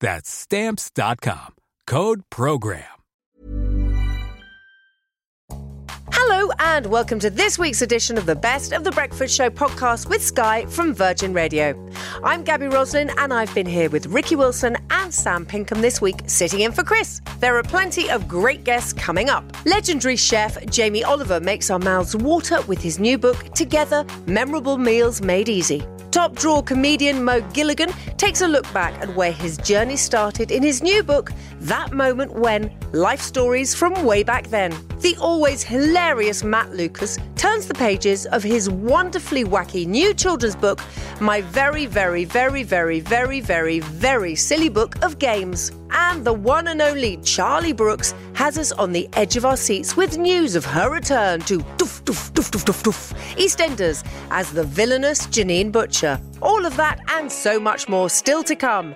That's stamps.com. Code program. Hello, and welcome to this week's edition of the Best of the Breakfast Show podcast with Sky from Virgin Radio. I'm Gaby Roslin, and I've been here with Ricky Wilson and Sam Pinkham this week, sitting in for Chris. There are plenty of great guests coming up. Legendary chef Jamie Oliver makes our mouths water with his new book, Together Memorable Meals Made Easy. Top draw comedian Mo Gilligan takes a look back at where his journey started in his new book, That Moment When Life Stories from Way Back Then. The always hilarious Matt Lucas turns the pages of his wonderfully wacky new children's book, My Very, Very, Very, Very, Very, Very, Very Silly Book of Games. And the one and only Charlie Brooks has us on the edge of our seats with news of her return to doof, doof, doof, doof, doof, doof, EastEnders as the villainous Janine Butcher. All of that and so much more still to come.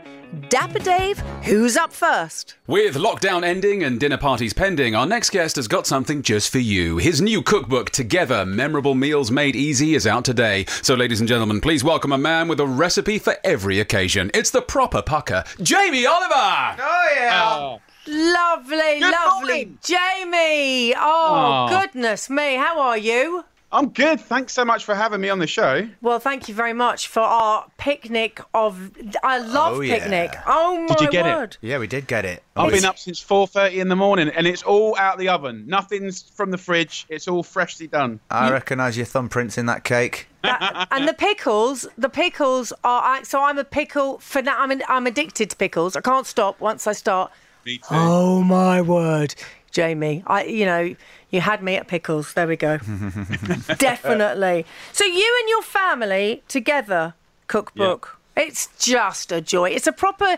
Dapper Dave, who's up first? With lockdown ending and dinner parties pending, our next guest has got something just for you. His new cookbook, Together Memorable Meals Made Easy, is out today. So, ladies and gentlemen, please welcome a man with a recipe for every occasion. It's the proper pucker, Jamie Oliver! Oh, yeah. Oh. Lovely, Good lovely. morning. Jamie! Oh, goodness me. How are you? I'm good. Thanks so much for having me on the show. Well, thank you very much for our picnic of. I love Oh, yeah. picnic. Oh, my god. Did you get it? Yeah, we did get it. I've been up since 4:30 in the morning, and it's all out the oven. Nothing's from the fridge. It's all freshly done. I recognise your thumbprints in that cake. That- and the pickles, the pickles are. So I'm a pickle for now. I'm, I'm addicted to pickles. I can't stop once I start. Me too. Oh my word, Jamie! I, you know, you had me at pickles. There we go. Definitely. So you and your family together cookbook. It's just a joy. It's a proper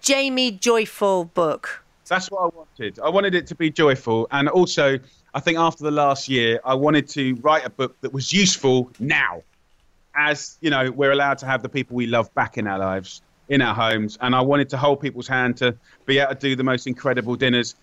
Jamie joyful book. That's what I wanted. I wanted it to be joyful, and also, I think after the last year, I wanted to write a book that was useful now, as you know, we're allowed to have the people we love back in our lives, in our homes, and I wanted to hold people's hand to be able to do the most incredible dinners,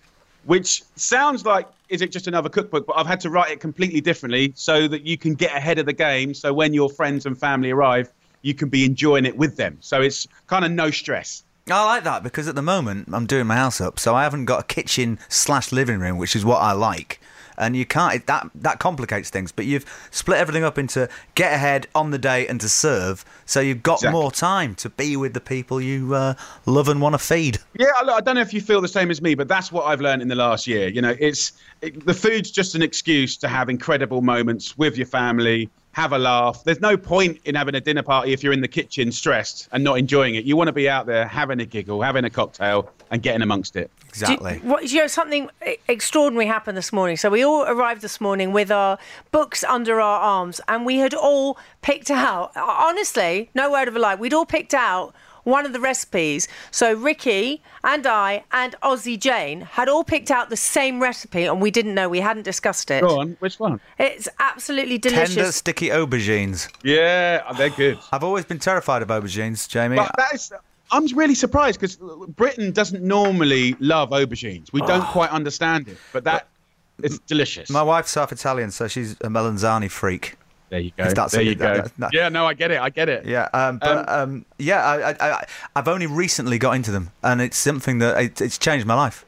which sounds like is it just another cookbook, but I've had to write it completely differently so that you can get ahead of the game. So when your friends and family arrive, you can be enjoying it with them. So it's kind of no stress. I like that because at the moment I'm doing my house up, so I haven't got a kitchen slash living room, which is what I like. And you can't it, that that complicates things. But you've split everything up into get ahead on the day and to serve, so you've got Exactly. more time to be with the people you uh, love and want to feed. Yeah, I I don't know if you feel the same as me, but that's what I've learned in the last year. You know, it's it, the food's just an excuse to have incredible moments with your family, have a laugh. There's no point in having a dinner party if you're in the kitchen stressed and not enjoying it. You want to be out there having a giggle, having a cocktail, and getting amongst it. Do you- Exactly. what, you know, something e- extraordinary happened this morning. So we all arrived this morning with our books under our arms, and we had all picked out. Honestly, no word of a lie, we'd all picked out one of the recipes. So Ricky and I and Aussie Jane had all picked out the same recipe, and we didn't know we hadn't discussed it. Go on, which one? It's absolutely delicious. Tender sticky aubergines. Yeah, oh, they're good. I've always been terrified of aubergines, Jamie. But that is, I'm really surprised because Britain doesn't normally love aubergines. We don't oh. quite understand it, but that it's delicious. My wife's half Italian, so she's a melanzane freak. There you go. If that's there it, you that- go. that- that- Yeah, no, I get it. I get it. Yeah, um, but um, yeah, I, I, I, I've only recently got into them, and it's something that it, it's changed my life.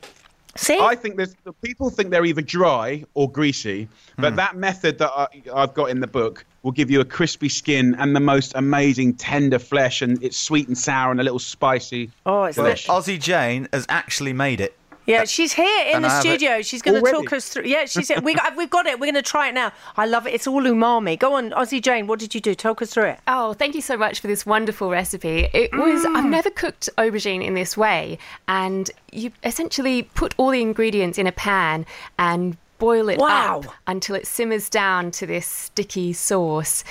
See, I think there's the people think they're either dry or greasy, but that method that I, I've got in the book will give you a crispy skin and the most amazing tender flesh, and it's sweet and sour and a little spicy. oh, it's Well, delicious. Aussie Jane has actually made it. Yeah, she's here in And the I have it. studio. She's going to talk us through. Yeah, she's here. We got, we've got it. We're going to try it now. I love it. It's all umami. Go on, Aussie Jane. What did you do? Talk us through it. Oh, thank you so much for this wonderful recipe. It was, I've Mm. never cooked aubergine in this way. And you essentially put all the ingredients in a pan and boil it Wow. up until it simmers down to this sticky sauce.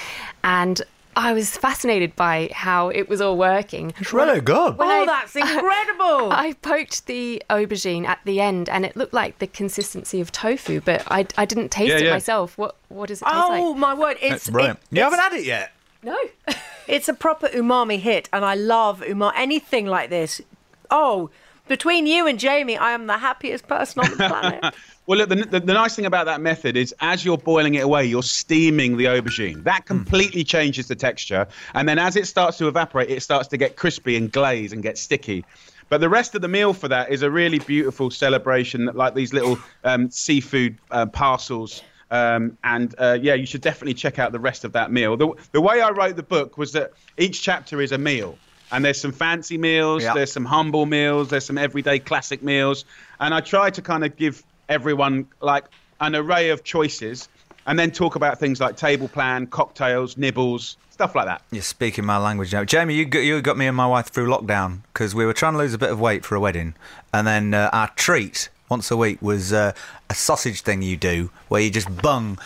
And I was fascinated by how it was all working. It's really good. Oh, when oh, I- that's incredible. I poked the aubergine at the end and it looked like the consistency of tofu, but I, I didn't taste Yeah, it yeah. myself. What what does it taste oh like? my word! It's It's brilliant. it- you it's- haven't had it yet. No. It's a proper umami hit, and I love umami. Anything like this. Oh, between you and Jamie, I am the happiest person on the planet. Well, look, the, the, the nice thing about that method is as you're boiling it away, you're steaming the aubergine. That completely changes the texture. And then as it starts to evaporate, it starts to get crispy and glaze and get sticky. But the rest of the meal for that is a really beautiful celebration, like these little um, seafood uh, parcels. Um, and uh, yeah, you should definitely check out the rest of that meal. The, the way I wrote the book was that each chapter is a meal. And there's some fancy meals, there's some humble meals, there's some everyday classic meals. And I try to kind of give everyone like an array of choices and then talk about things like table plan, cocktails, nibbles, stuff like that. You're speaking my language now. Jamie, you got, you got me and my wife through lockdown because we were trying to lose a bit of weight for a wedding. And then uh, our treat once a week was uh, a sausage thing you do where you just bung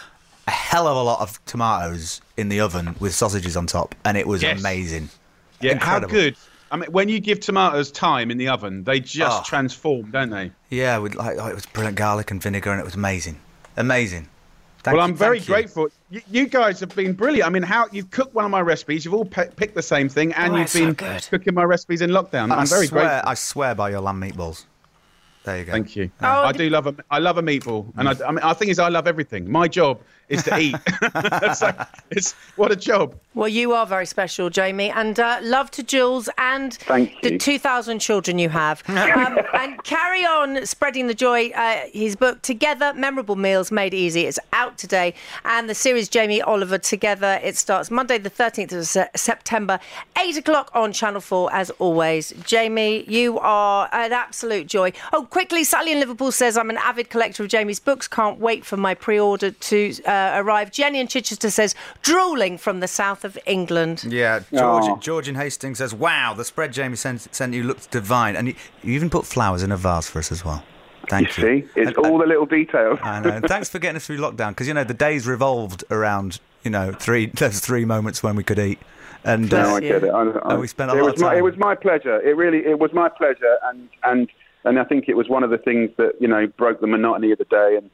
a hell of a lot of tomatoes in the oven with sausages on top. And it was Yes. amazing. Yeah, Incredible. how good. I mean, when you give tomatoes time in the oven, they just Oh. transform, don't they? Yeah, with like oh, it was brilliant garlic and vinegar and it was amazing. Amazing. Thank well, you- I'm very you. grateful. You, you guys have been brilliant. I mean, how you've cooked one of my recipes, you've all pe- picked the same thing, and Oh, you've it's so been cooking my recipes in lockdown. I I'm very swear, grateful. I swear by your lamb meatballs. There you go. Thank you. Oh, I do love a, I love a meatball, and I, I mean, I think is I love everything. My job is to eat. so it's what a job. well, you are very special, Jamie, and uh, love to Jules and the 2,000 children you have. um, and carry on spreading the joy. Uh, his book, Together Memorable Meals Made Easy, is out today. And the series Jamie Oliver Together, it starts Monday, the 13th of Se- September, 8 o'clock on Channel 4, as always. Jamie, you are an absolute joy. Oh, quickly, Sally in Liverpool says, I'm an avid collector of Jamie's books. Can't wait for my pre order to uh, arrive. Jenny in Chichester says, drooling from the south of England. Yeah, George, Aw. George in Hastings says, "Wow, the spread Jamie sent, sent you looked divine, and you, you even put flowers in a vase for us as well. Thank you." see, it's And- all the little details. I know. And thanks for getting us through lockdown because you know the days revolved around you know three those three moments when we could eat, and No, uh, I get it. I, I, And we spent a lot was of My, time. it was my pleasure. It really, it was my pleasure, and and and I think it was one of the things that you know broke the monotony of the day, and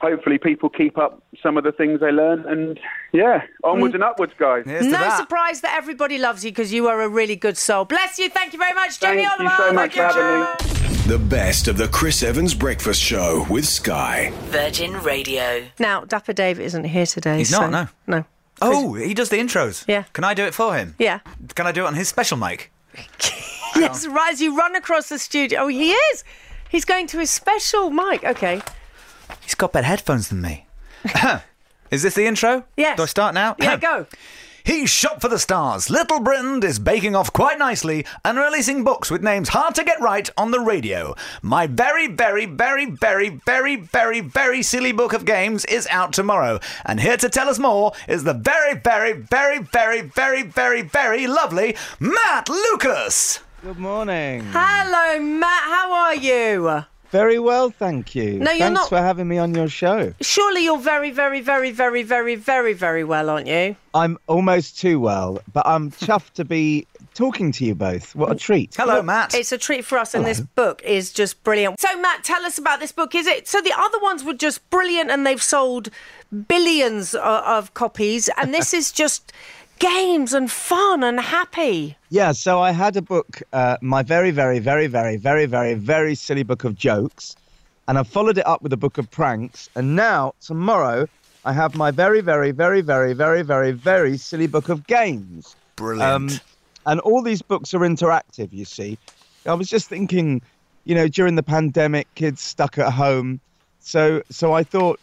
hopefully people keep up some of the things they learn, and yeah, onwards and upwards, guys. here's No that. surprise that everybody loves you because you are a really good soul. Bless you. Thank you very much, Jamie Thank you Oliver. so much Thank for you. having me. The best of the Chris Evans Breakfast Show with Sky. Virgin Radio. Now, Dapper Dave isn't here today. He's so- not, no. No. Oh, he does the intros. Yeah. Can I do it for him? Yeah. Can I do it on his special mic? Yes, right as you run across the studio. Oh, he is. He's going to his special mic. Okay. He's got better headphones than me. Is this the intro? Yes. Do I start now? Yeah, go. He's shot for the stars. Little Britain is baking off quite nicely and releasing books with names hard to get right on the radio. My very, very, very, very, very, very, very silly book of games is out tomorrow. And here to tell us more is the very, very, very, very, very, very, very lovely Matt Lucas. Good morning. Hello, Matt. How are you? Very well, thank you. No, you're Thanks not- for having me on your show. Surely you're very, very, very, very, very, very, very well, aren't you? I'm almost too well, but I'm chuffed to be talking to you both. What a treat. Hello, Matt. It's a treat for us, and this book is just brilliant. So, Matt, tell us about this book. Is it so? The other ones were just brilliant, and they've sold billions of, of copies, and this is just games and fun and happy. Yeah, so I had a book, uh, my very, very, very, very, very, very, very silly book of jokes, and I followed it up with a book of pranks, and now tomorrow I have my very, very, very, very, very, very, very silly book of games. Brilliant. and all these books are interactive, you see. I was just thinking, you know, during the pandemic, kids stuck at home. So so I thought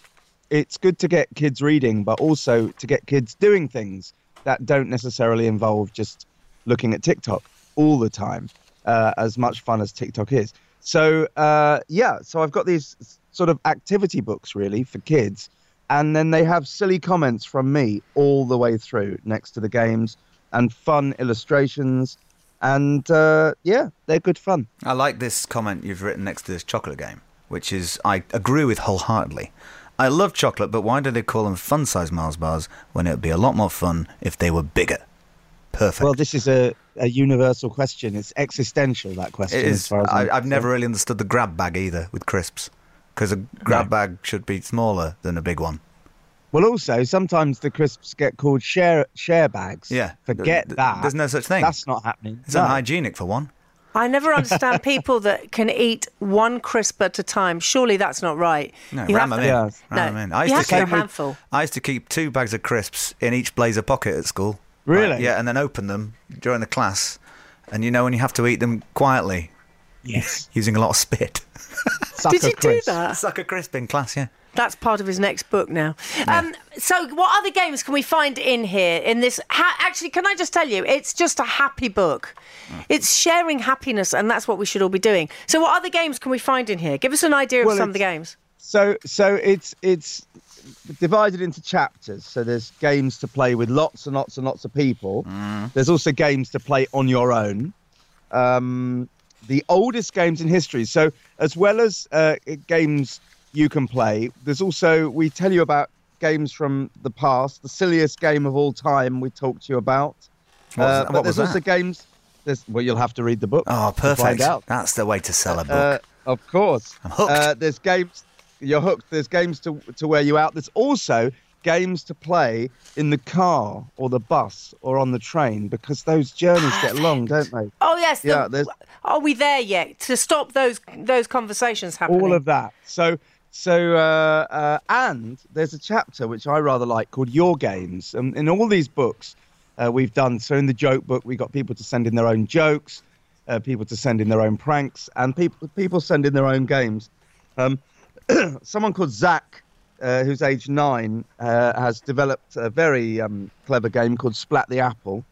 it's good to get kids reading, but also to get kids doing things that don't necessarily involve just looking at TikTok all the time, uh, as much fun as TikTok is. So uh, yeah, so I've got these sort of activity books really for kids, and then they have silly comments from me all the way through next to the games and fun illustrations, and uh, yeah, they're good fun. I like this comment you've written next to this chocolate game, which is I agree with wholeheartedly. I love chocolate, but why do they call them fun size Mars bars when it would be a lot more fun if they were bigger? Perfect. Well, this is a, a universal question. It's existential that question. it As far as I'm I, I've concerned. never really understood the grab bag either with crisps, because a grab bag should be smaller than a big one. Well, also sometimes the crisps get called share share bags. Yeah. Forget Th- that. there's no such thing. That's not happening. It's No. unhygienic for one. I never understand people that can eat one crisp at a time. Surely that's not right. No, You ram them in. Yeah. Ram No, them in. I you used, have to to keep, a handful. I used to keep two bags of crisps in each blazer pocket at school. Really? Like, yeah, and then open them during the class. And you know when you have to eat them quietly, Yes. using a lot of spit. Sucker Did you do crisps. that? Suck a crisp in class, yeah. That's part of his next book now. Um, so, what other games can we find in here? In this, ha- actually, can I just tell you, it's just a happy book. It's sharing happiness, and that's what we should all be doing. So, what other games can we find in here? Give us an idea of some of the games. So so it's it's divided into chapters. So there's games to play with lots and lots and lots of people. There's also games to play on your own. Um, the oldest games in history. So as well as uh, games you can play, there's also we tell you about games from the past. The silliest game of all time we talked to you about. What was Uh, but what there's also games. There's, well, you'll have to read the book. Oh, to find perfect. out. That's the way to sell a book. Uh, of course. I'm hooked. Uh, there's games. You're hooked. There's games to to wear you out. There's also games to play in the car or the bus or on the train because those journeys get long, don't they? Oh yes. Yeah, there's- are we there yet to stop those those conversations happening? All of that. So so uh, uh, and there's a chapter which I rather like called Your Games. And in all these books uh, we've done. So in the joke book, we got people to send in their own jokes, uh, people to send in their own pranks, and people people send in their own games. Um, someone called Zach, uh, who's age nine, uh, has developed a very um, clever game called Splat the Apple.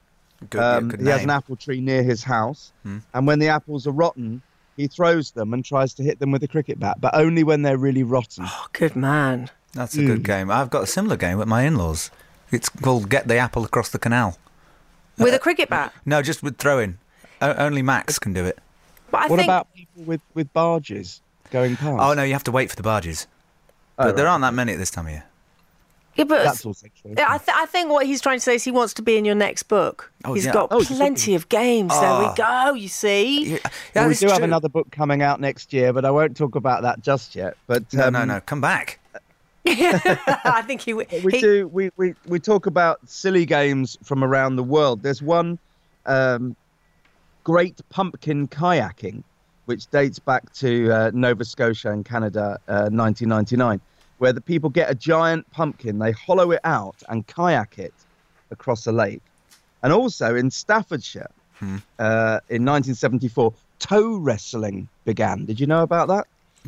good, yeah, Um, good he has an apple tree near his house, Hmm. and when the apples are rotten, he throws them and tries to hit them with a cricket bat, but only when they're really rotten. Oh, good man. That's a good game. I've got a similar game with my in-laws. It's called Get the Apple Across the Canal. With a cricket bat. No, just with throwing. O- only Max can do it. But I what think about people with, with barges going past? Oh no, you have to wait for the barges. Oh, But there right. aren't that many at this time of year. yeah, but That's also true. I, th- I think what he's trying to say is he wants to be in your next book. Oh, He's yeah. got Oh, plenty be. of games. There Oh. we go. You see. Yeah, Well, we it's do have another book coming out next year, but I won't talk about that just yet. But No, um, no, no. Come back. I think he. w- we he- do we, we we talk about silly games from around the world there's one um, great pumpkin kayaking which dates back to uh, nova scotia in canada uh, 1999 where the people get a giant pumpkin they hollow it out and kayak it across a lake and also in staffordshire uh, in 1974 toe wrestling began did you know about that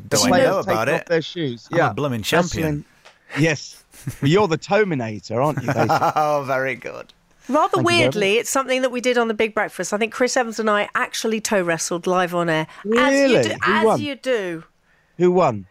Do I know about it? their shoes I'm a yeah blooming champion. Wrestling- Yes. Well, you're the Tominator, aren't you? Oh, very good. Rather Thank weirdly, it's something that we did on the Big Breakfast. I think Chris Evans and I actually toe wrestled live on air. As you Really? do. Who As won? you do. Who won?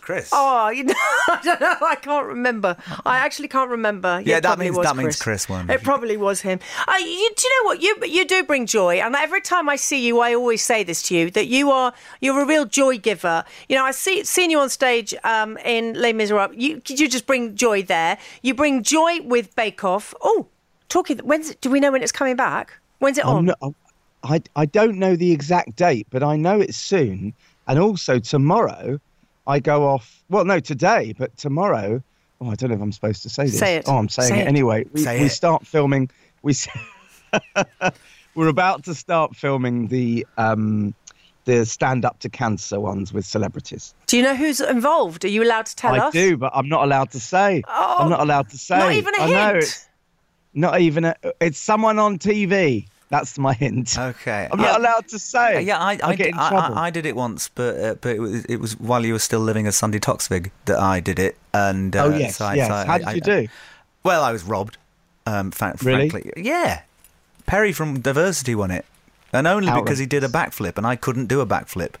Chris. Oh, you know, I don't know. I can't remember. I actually can't remember. Yeah, it that probably means- was that means Chris won. It probably was him. Uh, you, do you know what? You you do bring joy, and every time I see you, I always say this to you that you are you're a real joy giver. You know, I see seen you on stage um, in Les Miserables. You you just bring joy there. You bring joy with Bake Off. Oh, talking. When's do we know when it's coming back? When's it I'm on? not- I, I don't know the exact date, but I know it's soon. And also tomorrow, I go off. Well, no, today, but tomorrow. Oh, I don't know if I'm supposed to say this. Say it. Oh, I'm saying Say it, it. anyway. We, Say we it. start filming. We. we're about to start filming the um, the stand up to cancer ones with celebrities. Do you know who's involved? Are you allowed to tell I us? I do, but I'm not allowed to say. Oh, I'm not allowed to say. Not even a I know, hint. it's not even a. It's someone on TV. That's my hint. Okay. I'm not allowed to say. Uh, yeah, I, I, get in I, trouble. I, I did it once, but uh, but it was, it was while you were still living as Sandi Toksvig that I did it. And uh, oh yes, so I- yes. so I- How did I- you do? Well, I was robbed. Um, fa- Really? frankly, yeah. Perri from Diversity won it, and only because he did a backflip, and I couldn't do a backflip.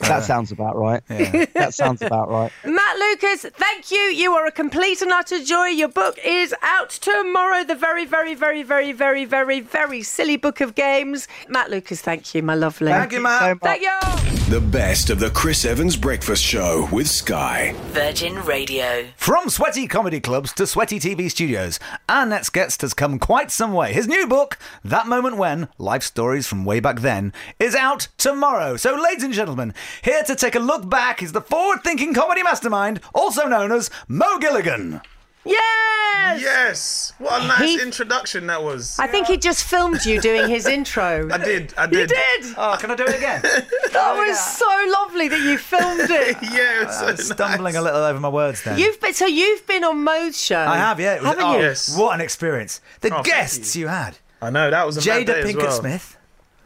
That sounds about right. that sounds about right. Matt Lucas, thank you. You are a complete and utter joy. Your book is out tomorrow. The very, very, very, very, very, very, very silly book of games. Matt Lucas, thank you, my lovely. Thank you, Matt. So. Thank you. The best of the Chris Evans Breakfast Show with Sky. Virgin Radio. From sweaty comedy clubs to sweaty TV studios, our next guest has come quite some way. His new book, That Moment When Life Stories from Way Back Then, is out tomorrow. So, ladies and gentlemen, here to take a look back is the forward thinking comedy mastermind, also known as Mo Gilligan. Yes. Yes. What a nice He- introduction that was. I think he just filmed you doing his intro. I did. I You did. did. Oh, can I do it again? That was so lovely that you filmed it. Yeah, it was uh, so I was stumbling a little over my words then. You've been so you've been on Mo's show. I have, yeah. It was, Haven't oh, you? Yes. What an experience. The Oh, guests you. had. I know that was a mad day Jada as Pinkett well. Smith.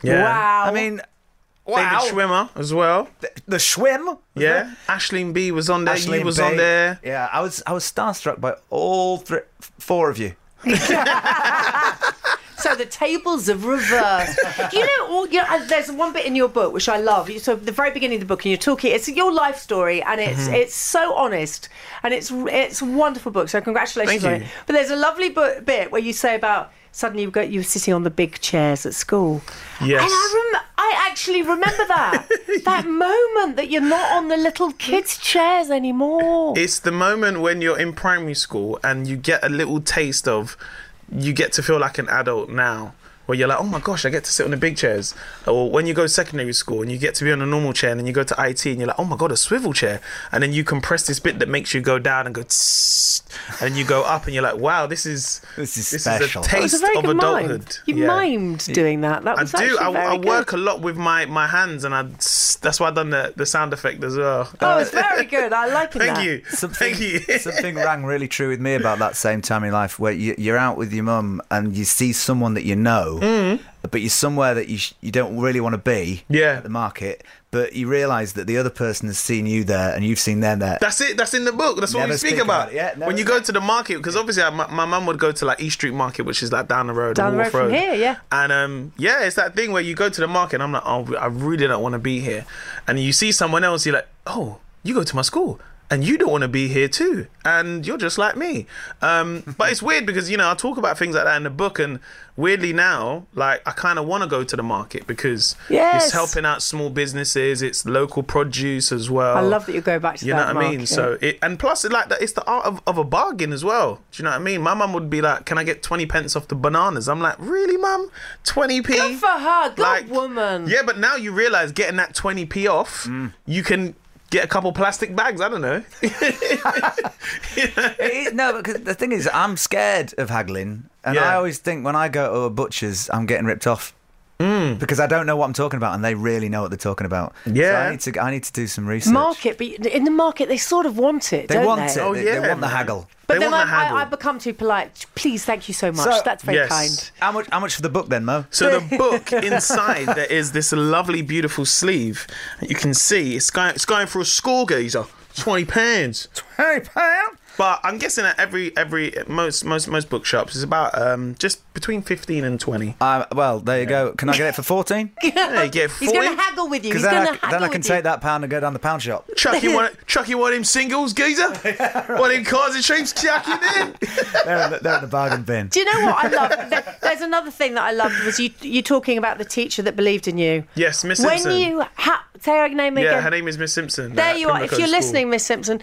Yeah. Wow. I mean, David wow. Schwimmer as well. The, the Schwim. Yeah. Ashleen B was on there. Ashley you was Bay. on there. Yeah, I was I was starstruck by all three, four of you. So the tables have reversed. you know, all, you know, there's one bit in your book which I love. So the very beginning of the book, and you're talking. It's your life story, and it's Mm-hmm. it's so honest, and it's it's a wonderful book. So congratulations Thank on you. it. But there's a lovely bu- bit where you say about suddenly you got you were sitting on the big chairs at school. Yes. And I rem- I actually remember that that moment that you're not on the little kids' chairs anymore. It's the moment when you're in primary school and you get a little taste of, you get to feel like an adult now. Where you're like, oh my gosh, I get to sit on the big chairs. Or when you go secondary school and you get to be on a normal chair and then you go to IT and you're like, oh my god, a swivel chair. And then you compress this bit that makes you go down and go tss, and you go up and you're like, wow, this is This is this special. is a That was taste a of adulthood. mime. You Yeah. mimed doing that. That I do. actually I, very I good. work a lot with my, my hands, and I that's why I done the, the sound effect as well. Oh, it's very good. I like it. Thank that. you. Something, Thank you. something rang really true with me about that same time in life where you, you're out with your mum and you see someone that you know, Mm. but you're somewhere that you sh- you don't really want to be Yeah. at the market, but you realise that the other person has seen you there and you've seen them there. That's it. That's in the book. That's what we speak, speak about. about. Yeah, never when you go to the market, because obviously I, my my mum would go to like East Street Market, which is like down the road, Down the Wharf road from here, yeah. And um, yeah, it's that thing where you go to the market. and I'm like, oh, I really don't want to be here. And you see someone else, you're like, oh, you go to my school. And you don't want to be here too, and you're just like me. Um, but it's weird because you know I talk about things like that in the book, and weirdly now, like I kind of want to go to the market because Yes. it's helping out small businesses, it's local produce as well. I love that you go back to You know what I mean? So it and plus it like that it's the art of, of a bargain as well. Do you know what I mean? My mum would be like, Can I get twenty pence off the bananas? I'm like, Really, mum? Twenty P? good for her. Good Like, woman. Yeah, but now you realise getting that twenty P off, you can get a couple plastic bags, I don't know. Is- no, because the thing is, I'm scared of haggling, and Yeah. I always think when I go to a butcher's, I'm getting ripped off. Mm. Because I don't know what I'm talking about, and they really know what they're talking about. so Yeah. I need to. I need to do some research. market, but in the market they sort of want it. They don't want they? it. Oh, they, yeah, they want the haggle. But They then want the I, haggle. I, I've become too polite. Please, thank you so much. So- That's very Yes. kind. How much? How much for the book then, Mo? So the book inside there is this lovely, beautiful sleeve. You can see it's going it's going for a school geezer. Twenty pounds. Twenty pound. But I'm guessing at every every most most most bookshops is about um just between fifteen and twenty. Uh, well, there you go. Can I get it for fourteen? Yeah, get He's forty. going to haggle with you. Because He's then, going I, haggle then I can with take you. that pound and go down the pound shop. Chucky one, Chucky one of them singles, geezer. One of them cars and shapes, Chucky then. They're in the, they're in the bargain bin. Do you know what I love? There- There's another thing that I loved was you you talking about the teacher that believed in you. Yes, Miss Simpson. When you ha- say her name yeah, again. Yeah, her name is Miss Simpson. There at you are. If you're School. listening, Miss Simpson,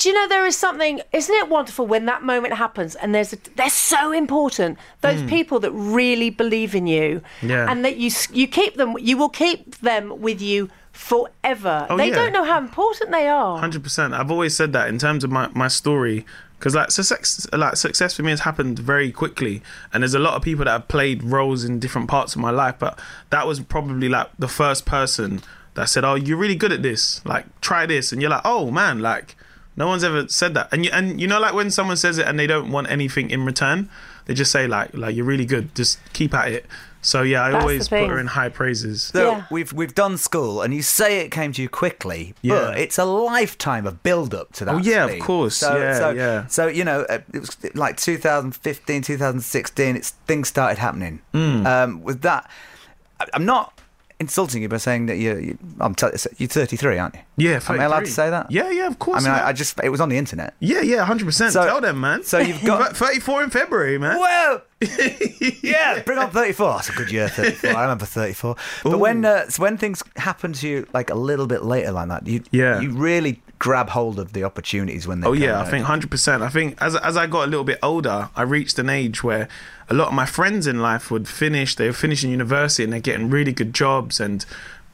do you know there is something? Isn't it wonderful when that moment happens and there's a, they're so important. Those hmm. people that really believe in you. Yeah. and that you you keep them. You will keep them with you forever. Oh, they yeah. don't know how important they are. Hundred percent. I've always said that in terms of my, my story, because like success, like success for me has happened very quickly, and there's a lot of people that have played roles in different parts of my life, but that was probably like the first person that said, "Oh, you're really good at this. Like, try this," and you're like, "Oh man, like." No one's ever said that, and you and you know, like when someone says it and they don't want anything in return, they just say like, like you're really good, just keep at it. So yeah, I That's always put her in high praises. So Yeah. we've we've done school, and you say it came to you quickly, Yeah. but it's a lifetime of build up to that. Oh, yeah, of course. So, Yeah, so, yeah. So you know, uh, it was like 2015, 2016. It's things started happening. Hmm. Um, with that, I'm not insulting you by saying that you're you, I'm t- you're 33, aren't you? Yeah, 33. Am I allowed to say that? Yeah, yeah, of course. I mean. I, I just it was on the internet. yeah, yeah, hundred percent. So- Tell them, man. so you've got- 34 in February, man. Well, yeah, bring on 34. That's a good year, 34. I remember 34. But when uh, so when things happen to you like a little bit later like that, you Yeah. you really grab hold of the opportunities when they Oh yeah, I think hundred percent. I think as as I got a little bit older, I reached an age where a lot of my friends in life would finish. They were finishing university and they're getting really good jobs and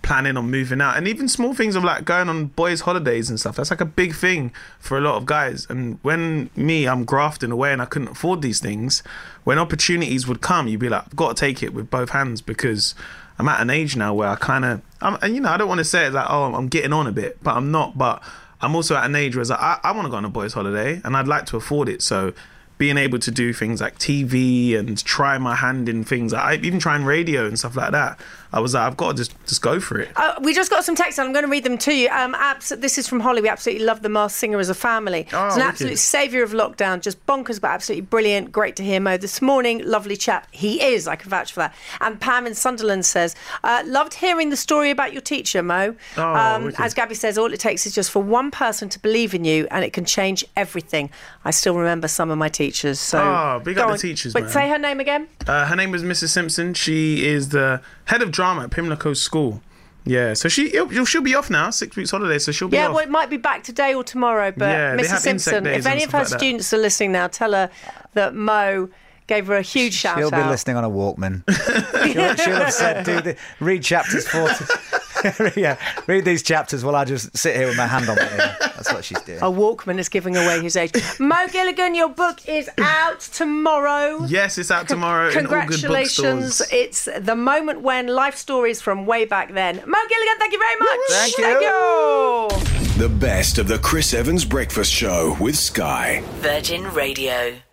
planning on moving out. And even small things of like going on boys' holidays and stuff. That's like a big thing for a lot of guys. And when me, I'm grafting away and I couldn't afford these things. When opportunities would come, you'd be like, I've got to take it with both hands because. I'm at an age now where I kind of, and you know, I don't want to say it like, oh, I'm getting on a bit, but I'm not. But I'm also at an age where like, I, I want to go on a boys' holiday and I'd like to afford it. So being able to do things like TV and try my hand in things, I even trying radio and stuff like that, I was like, I've got to just, just go for it. Uh, we just got some texts. and I'm going to read them to you. Um, abs- this is from Holly. We absolutely love the Masked Singer as a family. Oh, it's an wicked. absolute saviour of lockdown. Just bonkers, but absolutely brilliant. Great to hear Mo this morning. Lovely chap. He is. I can vouch for that. And Pam in Sunderland says, uh, loved hearing the story about your teacher, Mo. Oh, um, as Gaby says, all it takes is just for one person to believe in you, and it can change everything. I still remember some of my teachers. So Oh, big up the teachers, Wait, man. say her name again. Uh, her name was Mrs. Simpson. She is the head of drama at Pimlico School. Yeah, so she she'll be off now, six weeks holiday, so she'll be yeah, off. well, it might be back today or tomorrow, but yeah, Mrs. Simpson, if any of her like students are listening now, tell her that Mo gave her a huge shout she'll out. She'll be listening on a Walkman. she'll, she'll have said, do the, read chapters 40. yeah, read these chapters while I just sit here with my hand on my ear. That's what she's doing. A Walkman is giving away his age. Mo Gilligan, your book is out tomorrow. yes, it's out tomorrow in all good Congratulations. It's the moment when life stories from way back then. Mo Gilligan, thank you very much. Thank you. Thank you. The best of the Chris Evans Breakfast Show with Sky. Virgin Radio.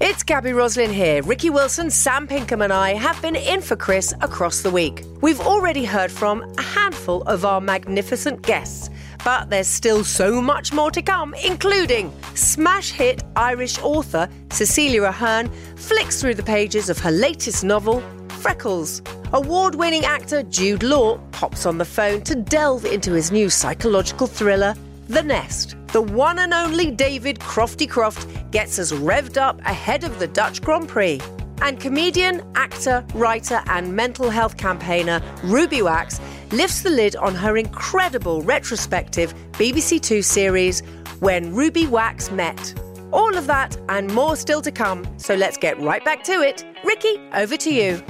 It's Gaby Roslin here. Ricky Wilson, Sam Pinkham, and I have been in for Chris across the week. We've already heard from a handful of our magnificent guests, but there's still so much more to come, including smash hit Irish author Cecelia Ahern flicks through the pages of her latest novel, Freckles. Award winning actor Jude Law pops on the phone to delve into his new psychological thriller, The Nest. The one and only David Crofty Croft gets us revved up ahead of the Dutch Grand Prix. And comedian, actor, writer, and mental health campaigner Ruby Wax lifts the lid on her incredible retrospective BBC Two series, When Ruby Wax Met. All of that and more still to come, so let's get right back to it. Ricky, over to you.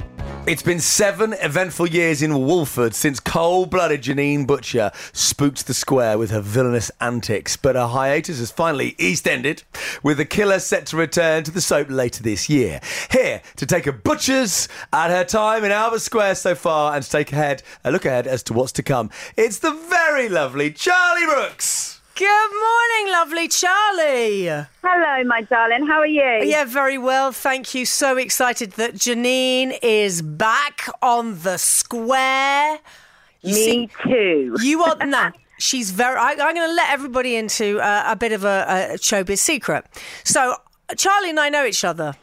It's been seven eventful years in Walford since cold blooded Janine Butcher spooked the square with her villainous antics, but her hiatus has finally east ended, with the killer set to return to the soap later this year. Here to take a Butcher's at her time in Albert Square so far and to take ahead, a look ahead as to what's to come. It's the very lovely Charlie Brooks. Good morning, lovely Charlie. Hello, my darling. How are you? Yeah, very well. Thank you. So excited that Janine is back on the square. You Me too. You are now. She's very. I, I'm going to let everybody into uh, a bit of a, a showbiz secret. So Charlie and I know each other.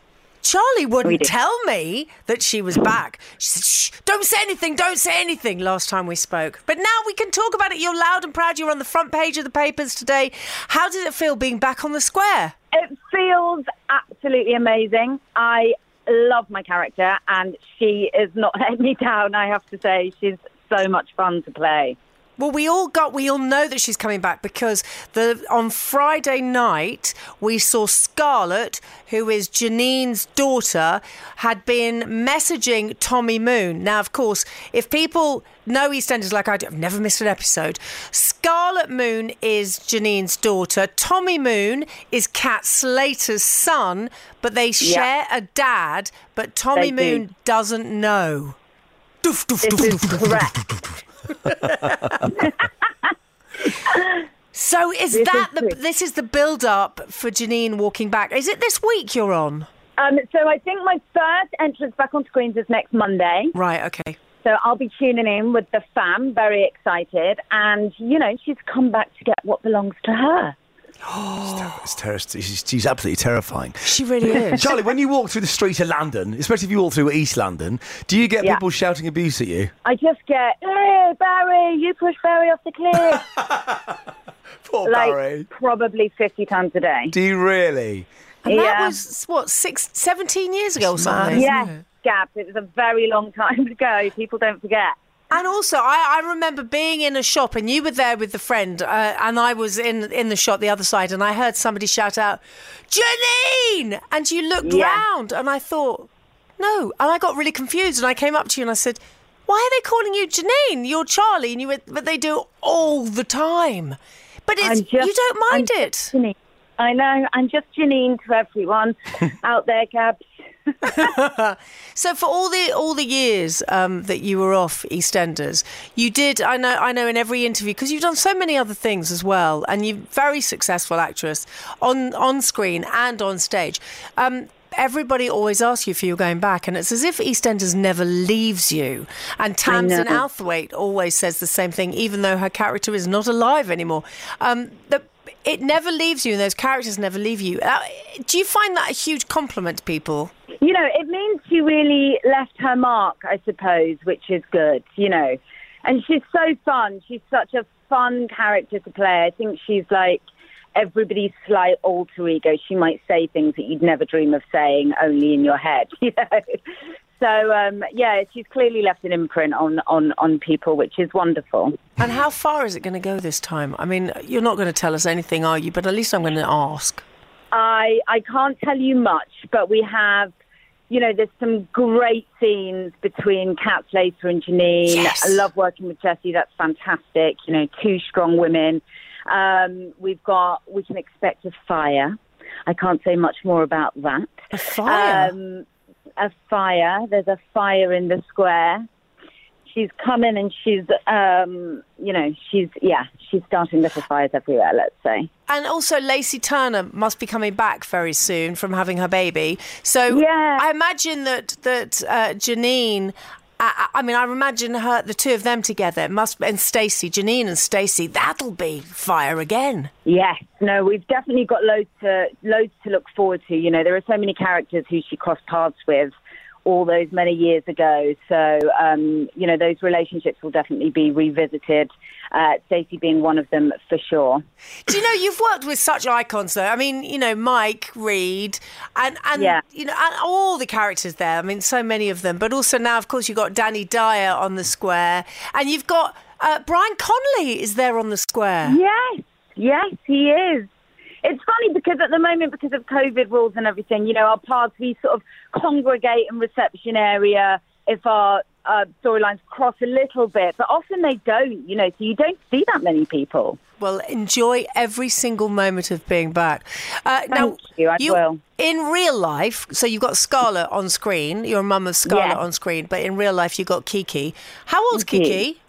Charlie wouldn't tell me that she was back. She said, Shh, don't say anything, don't say anything last time we spoke. But now we can talk about it. You're loud and proud. You're on the front page of the papers today. How does it feel being back on the square? It feels absolutely amazing. I love my character, and she is not letting me down. I have to say, she's so much fun to play. Well, we all got, we all know that she's coming back because the on Friday night we saw Scarlett, who is Janine's daughter, had been messaging Tommy Moon. Now, of course, if people know EastEnders like I do, I've never missed an episode. Scarlett Moon is Janine's daughter. Tommy Moon is Kat Slater's son, but they share a dad. But Tommy They do. Moon doesn't know. Doof, doof, This doof, is doof, doof, correct. So is This that is the true. this is the build up for Janine walking back? Is it this week you're on? Um, so I think my first entrance back on screens is next Monday. Right, okay. So I'll be tuning in with the fam, very excited. And, you know, she's come back to get what belongs to her. It's ter- she's, she's absolutely terrifying. She really is. Charlie, when you walk through the streets of London, especially if you walk through East London, do you get Yeah. people shouting abuse at you? I just get, hey, Barry, you push Barry off the cliff. Poor like, Barry. probably 50 times a day. Do you really? And that was, what, six, 17 years ago or something? Yes, Gab, it was a very long time ago. People don't forget. And also, I, I remember being in a shop, and you were there with the friend, uh, and I was in in the shop the other side, and I heard somebody shout out, "Janine!" And you looked Yeah. round, and I thought, "No," and I got really confused, and I came up to you and I said, "Why are they calling you Janine? You're Charlie," and you went, "But they do all the time." But it's just- you don't mind I'm it. Janine. I know. I'm just Janine to everyone out there, Gab. So for all the all the years um, that you were off EastEnders, you did. I know. I know in every interview because you've done so many other things as well, and you're a very successful actress on on screen and on stage. Um, everybody always asks you if you're going back, and it's as if EastEnders never leaves you. And Tamzin. Outhwaite always says the same thing, even though her character is not alive anymore. Um, the, it never leaves you, and those characters never leave you. Uh, do you find that a huge compliment to people? You know, it means she really left her mark, I suppose, which is good, you know. And she's so fun. She's such a fun character to play. I think she's like everybody's slight alter ego. She might say things that you'd never dream of saying only in your head, you know. So um, yeah, she's clearly left an imprint on, on, on people, which is wonderful. And how far is it going to go this time? I mean, you're not going to tell us anything, are you? But at least I'm going to ask. I I can't tell you much, but we have, you know, there's some great scenes between Kat Slater and Janine. Yes. I love working with Jessie. That's fantastic. You know, two strong women. Um, we've got. We can expect a fire. I can't say much more about that. A fire? Um, a fire. There's a fire in the square. She's coming and she's, um, you know, she's yeah, she's starting little fires everywhere. Let's say. And also, Lacey Turner must be coming back very soon from having her baby. So Yeah. I imagine that that uh, Janine. I, I mean, I imagine her, the two of them together. Must and Stacey, Janine and Stacey. That'll be fire again. Yes, no, we've definitely got loads to loads to look forward to. You know, there are so many characters who she crossed paths with all those many years ago. So, um, you know, those relationships will definitely be revisited. Uh, Stacey being one of them for sure. Do you know you've worked with such icons though? I mean, you know, Mike Reid and and Yeah. you know and all the characters there. I mean, so many of them. But also now, of course, you've got Danny Dyer on the square, and you've got uh, Brian Conley is there on the square. Yes, yes, he is. It's funny because at the moment, because of COVID rules and everything, you know, our paths, we sort of congregate in reception area if our uh, storylines cross a little bit, but often they don't, you know, so you don't see that many people. Well, enjoy every single moment of being back. Uh, now, you, I will. In real life, so you've got Scarlett on screen. You're a mum of Scarlett on screen, but in real life, you've got Kiki. How old's Kiki. Kiki?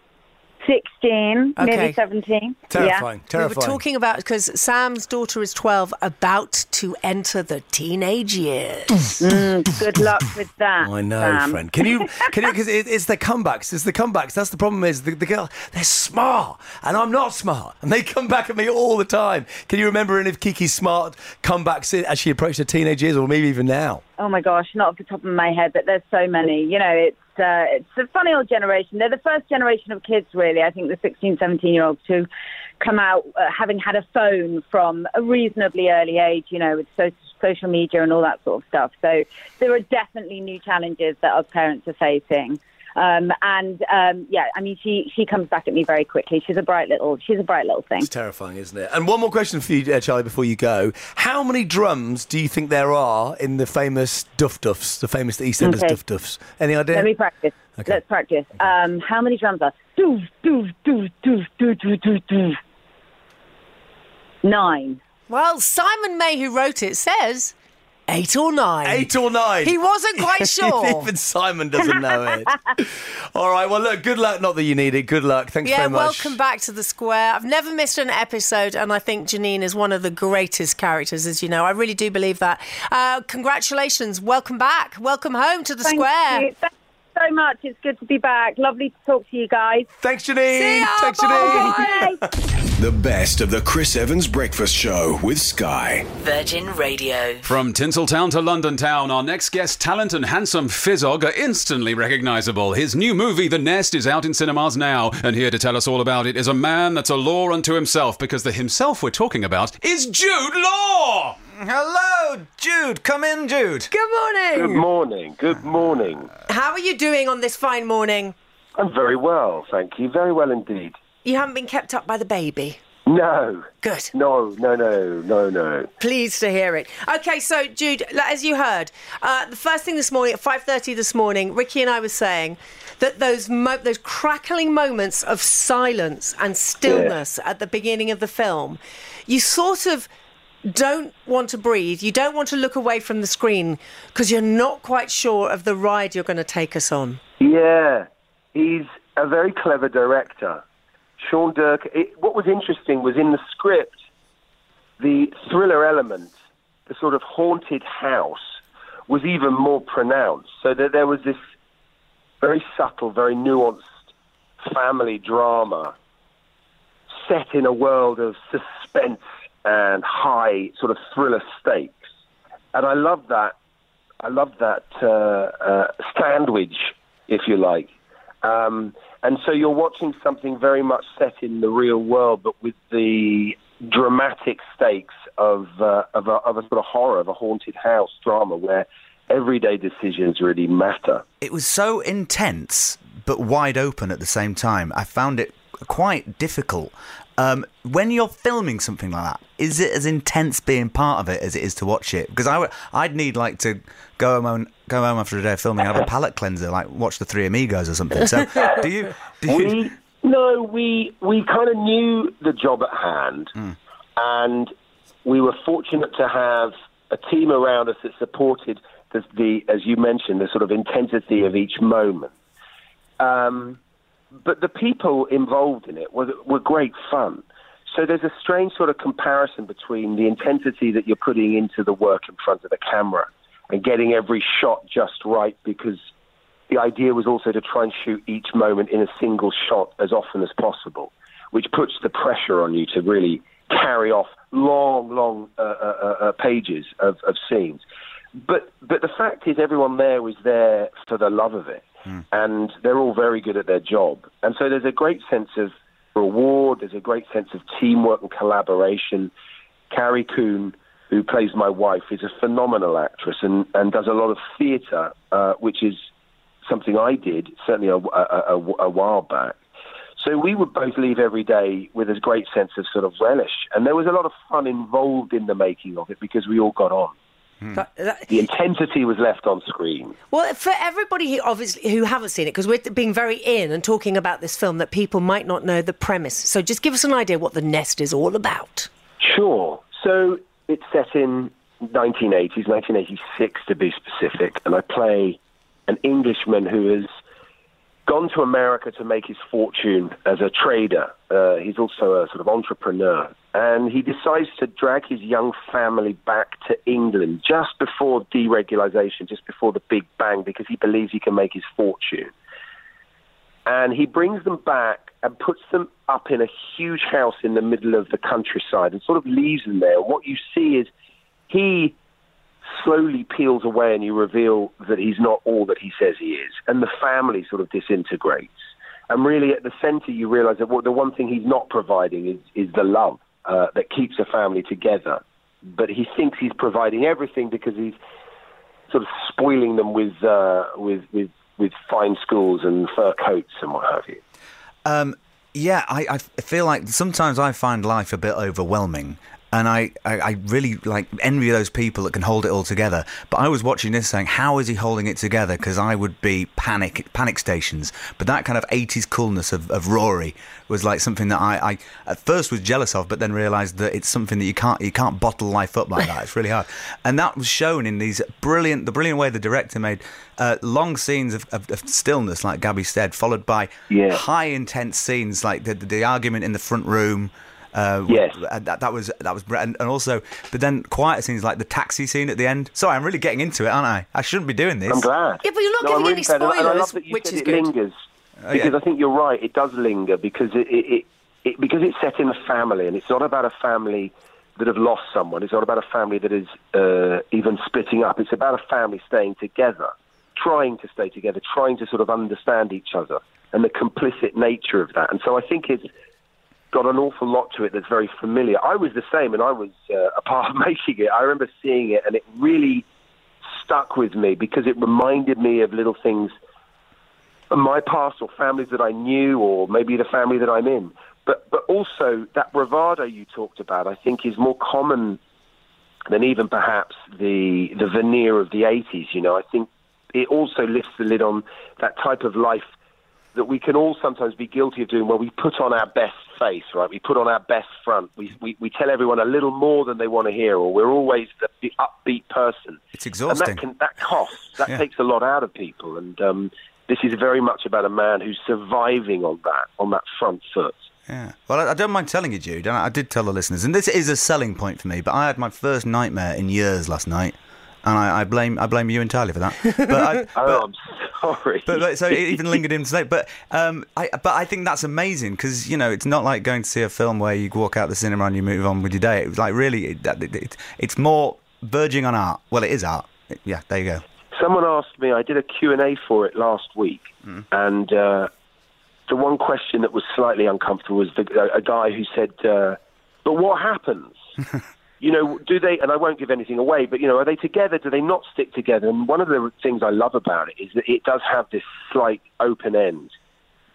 16, Okay. nearly 17. Terrifying, We terrifying. were talking about because Sam's daughter is 12, about to enter the teenage years. Mm, good luck with that. I know, Sam. friend. Can you? Can you? Because it, it's the comebacks. It's the comebacks. That's the problem. Is the, the girl? They're smart, and I'm not smart, and they come back at me all the time. Can you remember any of Kiki's smart comebacks as she approached her teenage years, or maybe even now? Oh my gosh, not off the top of my head, but there's so many. You know, it's uh, it's a funny old generation. They're the first generation of kids, really. I think the 16, 17 year olds who come out uh, having had a phone from a reasonably early age. You know, with so- social media and all that sort of stuff. So there are definitely new challenges that our parents are facing. Um, and um, yeah, I mean, she she comes back at me very quickly. She's a bright little she's a bright little thing. It's terrifying, isn't it? And one more question for you, uh, Charlie, before you go. How many drums do you think there are in the famous Duff Duffs, the famous EastEnders Okay. Duff Duffs? Any idea? Let me practice. Okay. Let's practice. Um, how many drums are? Doof, doof, doof, doof, doof, doof, doof, doof. Nine. Well, Simon May, who wrote it, says eight or nine. Eight or nine? He wasn't quite sure. Even Simon doesn't know it. All right. Well, look. Good luck. Not that you need it. Good luck. Thanks yeah, very much. welcome back to the square. I've never missed an episode, and I think Janine is one of the greatest characters, as you know. I really do believe that. Uh, congratulations. Welcome back. Welcome home to the Thank square. you. Th- so much. It's good to be back. Lovely to talk to you guys. Thanks, Janine. See ya, Thanks, bye. Janine. The best of the Chris Evans Breakfast Show with Sky. Virgin Radio. From Tinseltown to London Town, our next guest, talent and handsome Fizzog, are instantly recognisable. His new movie, The Nest, is out in cinemas now, and here to tell us all about it is a man that's a law unto himself, because the himself we're talking about is Jude Law! Hello, Jude. Come in, Jude. Good morning. Good morning. Good morning. How are you doing on this fine morning? I'm very well, thank you. Very well indeed. You haven't been kept up by the baby. No. Good. No, no, no, no, no. Pleased to hear it. Okay, so Jude, as you heard, uh, the first thing this morning at five thirty this morning, Ricky and I were saying that those mo- those crackling moments of silence and stillness at the beginning of the film, you sort of don't want to breathe. You don't want to look away from the screen because you're not quite sure of the ride you're going to take us on. Yeah, he's a very clever director. Sean Durkin. It, what was interesting was in the script, the thriller element, the sort of haunted house, was even more pronounced. So that there was this very subtle, very nuanced family drama set in a world of suspense and high sort of thriller stakes. And I love that. I love that uh, uh, sandwich, if you like. Um, and so you're watching something very much set in the real world, but with the dramatic stakes of uh, of, a, of a sort of horror, of a haunted house drama, where everyday decisions really matter. It was so intense, but wide open at the same time. I found it quite difficult. Um, when you're filming something like that, is it as intense being part of it as it is to watch it? Because I would, I'd need like to go home, go home after a day of filming, and have a palate cleanser, like watch the Three Amigos or something. So, do you? Do you we no, we we kind of knew the job at hand, and we were fortunate to have a team around us that supported the, the as you mentioned, the sort of intensity of each moment. Um, but the people involved in it were were great fun. So there's a strange sort of comparison between the intensity that you're putting into the work in front of the camera and getting every shot just right because the idea was also to try and shoot each moment in a single shot as often as possible, which puts the pressure on you to really carry off long, long uh, uh, uh, pages of, of scenes. But but the fact is, everyone there was there for the love of it, and they're all very good at their job. And so there's a great sense of reward. There's a great sense of teamwork and collaboration. Carrie Coon, who plays my wife, is a phenomenal actress and, and does a lot of theatre, uh, which is something I did certainly a, a, a, a while back. So we would both leave every day with a great sense of sort of relish, and there was a lot of fun involved in the making of it because we all got on. Hmm. But that- The intensity was left on screen. Well, for everybody who obviously who haven't seen it, because we're being very in and talking about this film, that people might not know the premise. So just give us an idea what the nest is all about. Sure. So it's set in 1980s, 1986 to be specific, and I play an Englishman who has gone to America to make his fortune as a trader. Uh, he's also a sort of entrepreneur. And he decides to drag his young family back to England just before deregulation, just before the Big Bang, because he believes he can make his fortune. And he brings them back and puts them up in a huge house in the middle of the countryside and sort of leaves them there. What you see is he slowly peels away and you reveal that he's not all that he says he is. And the family sort of disintegrates. And really, at the center, you realize that what, the one thing he's not providing is, is the love uh, that keeps a family together. But he thinks he's providing everything because he's sort of spoiling them with, uh, with, with, with fine schools and fur coats and what have you. Um, yeah, I, I feel like sometimes I find life a bit overwhelming. And I, I, I really like envy those people that can hold it all together. But I was watching this saying, how is he holding it together? Because I would be panic panic stations. But that kind of 80s coolness of, of Rory was like something that I, I at first was jealous of, but then realised that it's something that you can't you can't bottle life up like that. It's really hard. And that was shown in these brilliant the brilliant way the director made uh, long scenes of, of, of stillness, like Gaby said, followed by Yeah. high intense scenes like the, the argument in the front room. Uh, Yes. and that, that was that was br- and, and also, but then quieter scenes like the taxi scene at the end. Sorry, I'm really getting into it, aren't I? I shouldn't be doing this. I'm glad. Yeah, but you're not No, giving really any glad, and I- spoilers, love that you which said is it good. lingers Oh, because yeah. I think you're right. It does linger because it, it, it, it because it's set in a family, and it's not about a family that have lost someone. It's not about a family that is uh, even splitting up. It's about a family staying together, trying to stay together, trying to sort of understand each other, and the complicit nature of that. And so I think it's got an awful lot to it that's very familiar. I was the same, and I was uh, a part of making it. I remember seeing it, and it really stuck with me because it reminded me of little things in my past or families that I knew, or maybe the family that I'm in. But but also that bravado you talked about, I think, is more common than even perhaps the the veneer of the 80s. You know, I think it also lifts the lid on that type of life that we can all sometimes be guilty of doing where we put on our best face, right? We put on our best front. We, we, we tell everyone a little more than they want to hear, or we're always the, the upbeat person. It's exhausting. And that, can, that costs. That Yeah. takes a lot out of people. And um, this is very much about a man who's surviving on that, on that front foot. Yeah. Well, I, I don't mind telling you, Jude. and I, I did tell the listeners, and this is a selling point for me. But I had my first nightmare in years last night, and I, I blame I blame you entirely for that. But I, Oh, I'm sorry. but, but so it even lingered in today. But um, I but I think that's amazing because you know it's not like going to see a film where you walk out the cinema and you move on with your day. It was like really it, it, it, it's more verging on art. Well, it is art. Yeah, there you go. Someone asked me, I did a Q&A for it last week, and uh, the one question that was slightly uncomfortable was the, a, a guy who said, uh, but what happens? you know, do they, and I won't give anything away, but, you know, are they together? Do they not stick together? And one of the things I love about it is that it does have this slight open end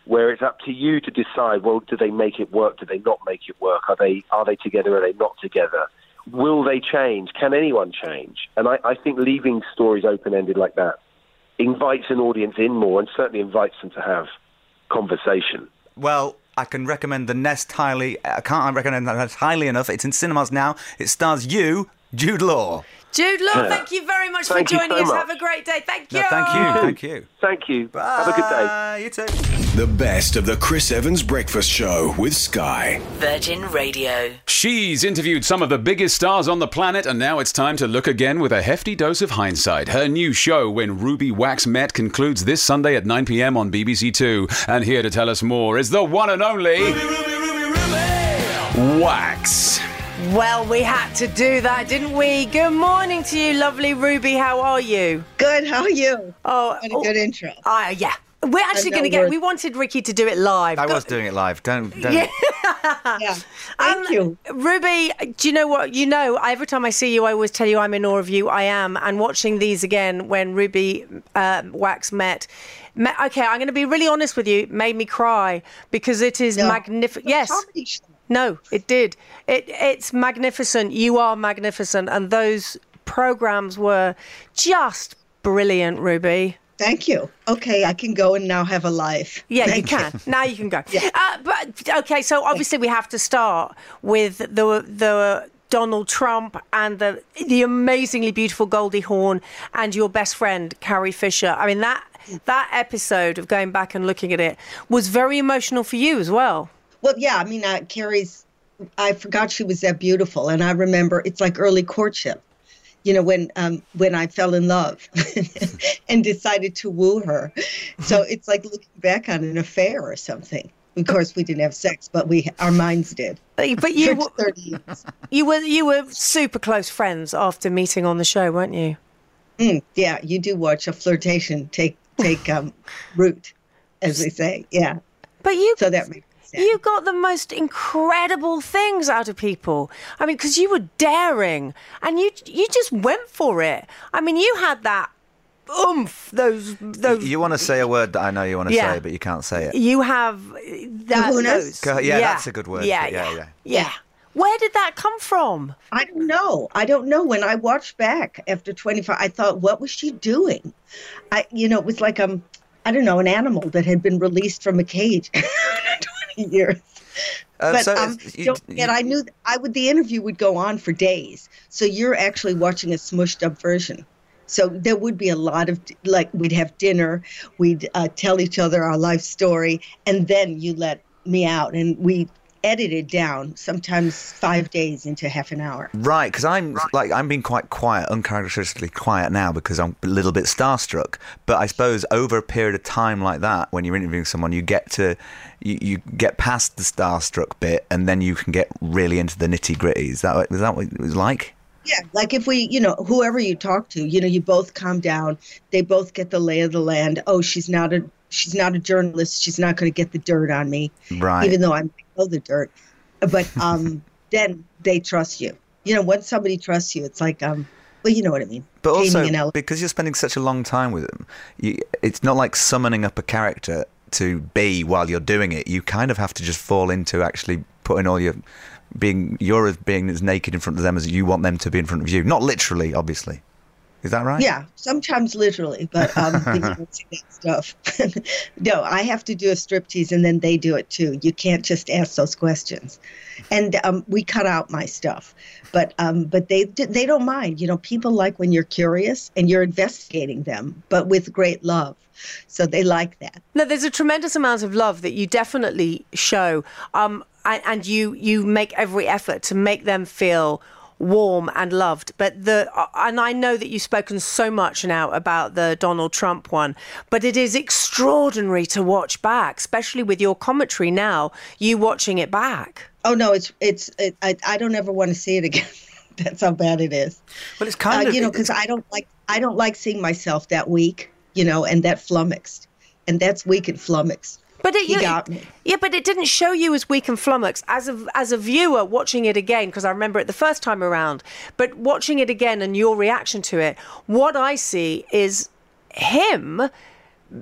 where it's up to you to decide, well, do they make it work? Do they not make it work? Are they, are they together? Are they not together? Will they change? Can anyone change? And I, I think leaving stories open ended like that invites an audience in more and certainly invites them to have conversation. Well, I can recommend The Nest highly. I can't recommend that Nest highly enough. It's in cinemas now. It stars you, Jude Law. Jude Law, Yeah. thank you very much Thank for joining so us. much. Have a great day. Thank you. No, thank you. Thank you. Thank you. Bye. Have a good day. You too. The best of the Chris Evans Breakfast Show with Sky. Virgin Radio. She's interviewed some of the biggest stars on the planet, and now it's time to look again with a hefty dose of hindsight. Her new show, When Ruby Wax Met, concludes this Sunday at 9 pm on BBC Two. And here to tell us more is the one and only Ruby Wax. Well, we had to do that, didn't we? Good morning to you, lovely Ruby. How are you? Good. How are you? Oh, What a good intro. Ah, yeah. We're actually going to get. words. We wanted Ricky to do it live. I Go- was doing it live. Don't. don't. Yeah. Yeah. Thank you. Ruby, do you know what? You know, every time I see you, I always tell you I'm in awe of you. I am. And watching these again when Ruby uh, Wax met. me- Okay, I'm going to be really honest with you. Made me cry because it is No. magnificent. Yes. No, it did. It it's magnificent. You are magnificent, and those programs were just brilliant, Ruby. Thank you. Okay, I can go and now have a life. Yeah, you Thank can. Now you can go. Uh, but okay, so obviously we have to start with the the Donald Trump and the the amazingly beautiful Goldie Hawn and your best friend Carrie Fisher. I mean that that episode of going back and looking at it was very emotional for you as well. Well, yeah, I mean, uh, Carrie's, I forgot she was that beautiful. And I remember it's like early courtship, you know, when um, when I fell in love and decided to woo her. So it's like looking back on an affair or something. Of course, we didn't have sex, but we our minds did. But you For 30 years. you were you were super close friends after meeting on the show, weren't you? Mm, yeah, you do watch a flirtation take take um, root, as they say. Yeah. But you So that makes sense. You got the most incredible things out of people. I mean, because you were daring and you you just went for it. I mean, you had that oomph. Those those. You want to say a word that I know you want to Yeah. say, but you can't say it. You have that. Kahunas? Those. Go- yeah, that's a good word. Yeah, Yeah, yeah, yeah. yeah. Where did that come from? I don't know. I don't know. When I watched back after 25, I thought, what was she doing? I, you know, it was like um, I don't know, an animal that had been released from a cage 20 years. Uh, but so, um, you- don't forget, I knew I would. The interview would go on for days, so you're actually watching a smushed up version. So there would be a lot of like we'd have dinner, we'd uh, tell each other our life story, and then you let me out, and we edited down, sometimes five days into half an hour. Right, because I'm like I'm being quite quiet, uncharacteristically quiet now because I'm a little bit starstruck. But I suppose over a period of time like that, when you're interviewing someone, you get to you, you get past the starstruck bit, and then you can get really into the nitty gritty. Is that is that what it was like? Yeah, like if we, you know, whoever you talk to, you know, you both calm down. They both get the lay of the land. Oh, she's not a she's not a journalist. She's not going to get the dirt on me, Right. even though I know the dirt. But um, then they trust you. You know, once somebody trusts you, it's like, um, well, you know what I mean. But also because you're spending such a long time with them, you, it's not like summoning up a character to be while you're doing it. You kind of have to just fall into actually putting all your being you're as being as naked in front of them as you want them to be in front of you. Not literally, obviously. Is that right? Yeah, sometimes literally, but um, you don't see that stuff. no, I have to do a striptease, and then they do it too. You can't just ask those questions, and um, we cut out my stuff, but um, but they they don't mind. You know, people like when you're curious and you're investigating them, but with great love. So they like that. No, there's a tremendous amount of love that you definitely show, um, and, and you you make every effort to make them feel warm and loved. But the uh, and I know that you've spoken so much now about the Donald Trump one, but it is extraordinary to watch back, especially with your commentary now. You watching it back. Oh no, it's it's it, I I don't ever want to see it again. That's how bad it is. Well, it's kind of you know because I don't like I don't like seeing myself that weak, you know, and that flummoxed, and that's weak and flummoxed. But it, you got me. Yeah, but it didn't show you as weak and flummoxed as a as a viewer watching it again because I remember it the first time around. But watching it again and your reaction to it, what I see is him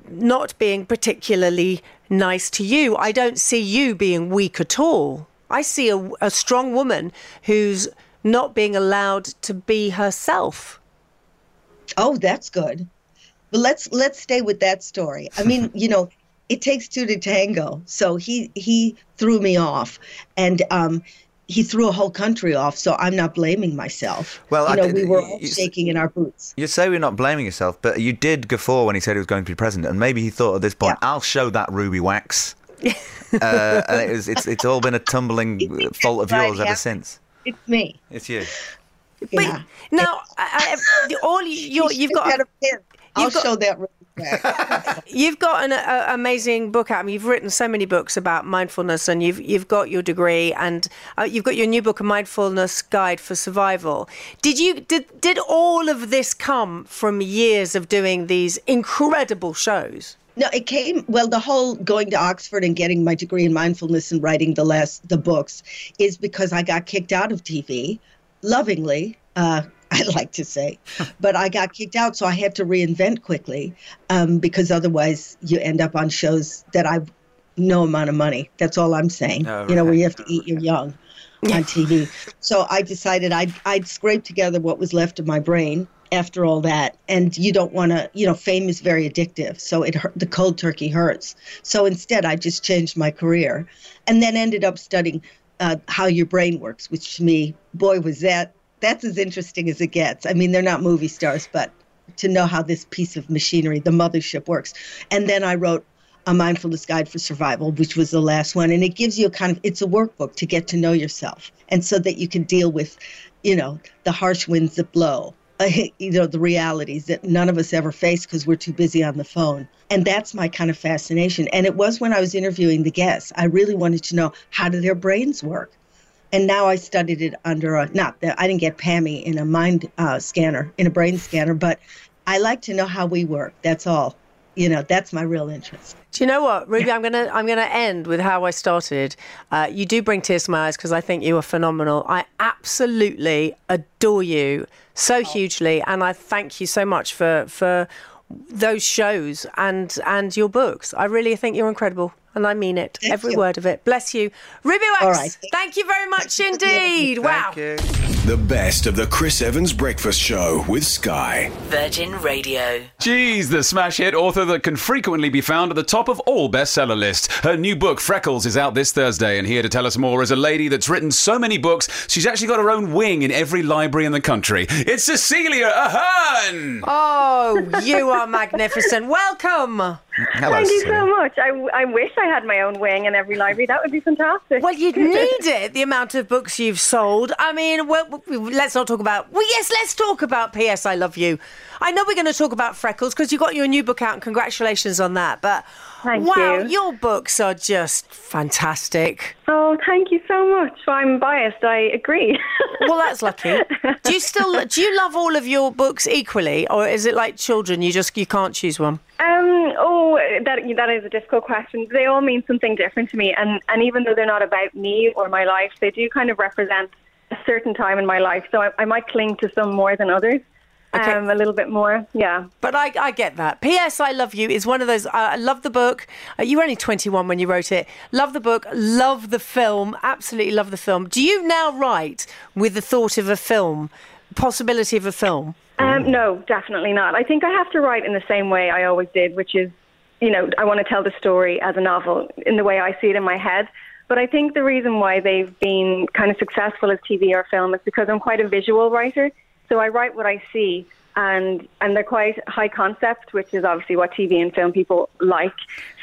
not being particularly nice to you. I don't see you being weak at all. I see a, a strong woman who's not being allowed to be herself. Oh, that's good. But let's let's stay with that story. I mean, you know, it takes two to tango. So he he threw me off, and um, he threw a whole country off. So I'm not blaming myself. Well, you know, did- we were all you- shaking in our boots. You say we're not blaming yourself, but you did guffaw when he said he was going to be president, and maybe he thought at this point, "I'll show that ruby wax." uh, and it was, it's it's all been a tumbling fault of yours ever since. It's me. It's you. Yeah. Now, I, I, all you, you're, you've got. a pin. I'll you've got- show that. really back. You've got an uh, amazing book out. I mean, you've written so many books about mindfulness, and you've you've got your degree, and uh, you've got your new book, a mindfulness guide for survival. Did you did did all of this come from years of doing these incredible shows? No, it came well. The whole going to Oxford and getting my degree in mindfulness and writing the last the books is because I got kicked out of TV, lovingly. Uh, I like to say, but I got kicked out, so I had to reinvent quickly um, because otherwise you end up on shows that I've no amount of money. That's all I'm saying. Oh, You know, where you have to eat your young on TV. So I decided I'd, I'd scrape together what was left of my brain after all that. And you don't want to, you know, fame is very addictive. So it hurt, the cold turkey hurts. So instead, I just changed my career and then ended up studying uh, how your brain works, which to me, boy, was that, that's as interesting as it gets. I mean, they're not movie stars, but to know how this piece of machinery, the mothership works. And then I wrote a mindfulness guide for survival, which was the last one. And it gives you a kind of, it's a workbook to get to know yourself and so that you can deal with, you know, the harsh winds that blow, uh, you know, the realities that none of us ever face because we're too busy on the phone. And that's my kind of fascination. And it was when I was interviewing the guests, I really wanted to know how do their brains work? And now I studied it under a, not that I didn't get Pammy in a mind uh, scanner, in a brain scanner, but I like to know how we work. That's all. You know, that's my real interest. Do you know what, Ruby? I'm gonna I'm gonna end with how I started. Uh, you do bring tears to my eyes because I think you are phenomenal. I absolutely adore you so hugely, and I thank you so much for for those shows and and your books. I really think you're incredible, and I mean it, every you. word of it. Bless you, Ruby Wax. Right. Thank you very much indeed. Wow. Thank you. The best of the Chris Evans Breakfast Show with Sky. Virgin Radio. Geez, the smash hit author that can frequently be found at the top of all bestseller lists. Her new book, Freckles, is out this Thursday, and here to tell us more is a lady that's written so many books, she's actually got her own wing in every library in the country. It's Cecelia Ahern! Oh, you are magnificent. Welcome. Hello, Thank you so much. I, I wish I had my own wing in every library. That would be fantastic. Well, you'd need it, the amount of books you've sold. I mean, well, let's not talk about. Well, yes, let's talk about P.S. I Love You. I know we're going to talk about Freckles because you got your new book out, and congratulations on that. But Thank wow, you. your books are just fantastic. Oh, thank you so much. I'm biased. I agree. Well, that's lucky. Do you still do you love all of your books equally, or is it like children? You just you can't choose one. Um, oh, that that is a difficult question. They all mean something different to me, and and even though they're not about me or my life, they do kind of represent a certain time in my life. So I, I might cling to some more than others. Okay. Um, a little bit more, yeah. But I, I get that. P.S. I Love You is one of those. Uh, I love the book. Uh, you were only 21 when you wrote it. Love the book. Love the film. Absolutely love the film. Do you now write with the thought of a film, possibility of a film? Um, no, definitely not. I think I have to write in the same way I always did, which is, you know, I want to tell the story as a novel in the way I see it in my head. But I think the reason why they've been kind of successful as TV or film is because I'm quite a visual writer. So I write what I see, and and they're quite high concept, which is obviously what TV and film people like.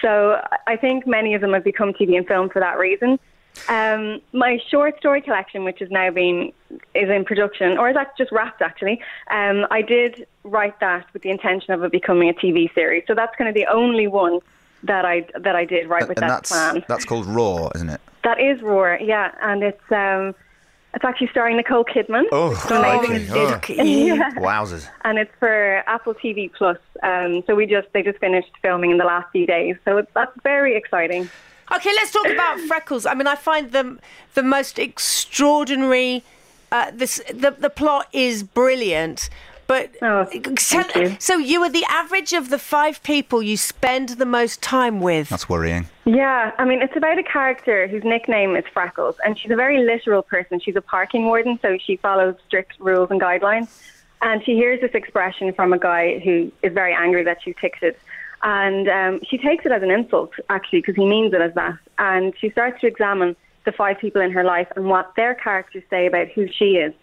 So I think many of them have become TV and film for that reason. Um, my short story collection, which is now being is in production, or is that just wrapped actually? Um, I did write that with the intention of it becoming a TV series. So that's kind of the only one that I that I did write with and that that's plan. that's called Roar, isn't it? That is Roar, yeah, and it's um, it's actually starring Nicole Kidman. Oh, amazing. crikey. Oh. Yeah. Wowzers. And it's for Apple TV Plus. Um, so we just they just finished filming in the last few days. So it's, that's very exciting. Okay, let's talk about freckles. I mean, I find them the most extraordinary. Uh, this the the plot is brilliant, but Oh, so, so you are the average of the five people you spend the most time with. That's worrying. Yeah, I mean, it's about a character whose nickname is Freckles, and she's a very literal person. She's a parking warden, so she follows strict rules and guidelines. And she hears this expression from a guy who is very angry that she she's ticketed. And um, she takes it as an insult, actually, because he means it as that. And she starts to examine the five people in her life and what their characters say about who she is.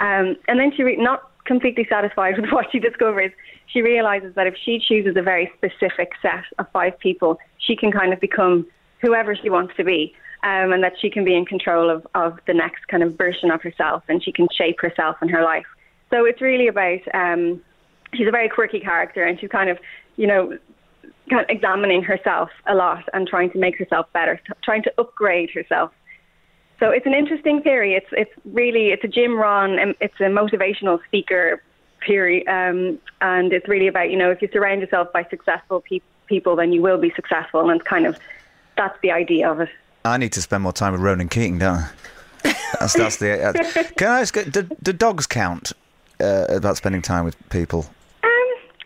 Um, and then she, re- not completely satisfied with what she discovers, she realizes that if she chooses a very specific set of five people, she can kind of become whoever she wants to be. Um, and that she can be in control of, of the next kind of version of herself and she can shape herself and her life. So it's really about, um, she's a very quirky character and she's kind of, you know, kind of examining herself a lot and trying to make herself better, trying to upgrade herself. So it's an interesting theory. It's it's really it's a Jim Rohn. um, It's a motivational speaker theory, um, and it's really about you know if you surround yourself by successful pe- people, then you will be successful, and it's kind of that's the idea of it. I need to spend more time with Ronan Keating, don't I? That's, that's the. Uh, can I ask? Do, do dogs count uh, about spending time with people? Um,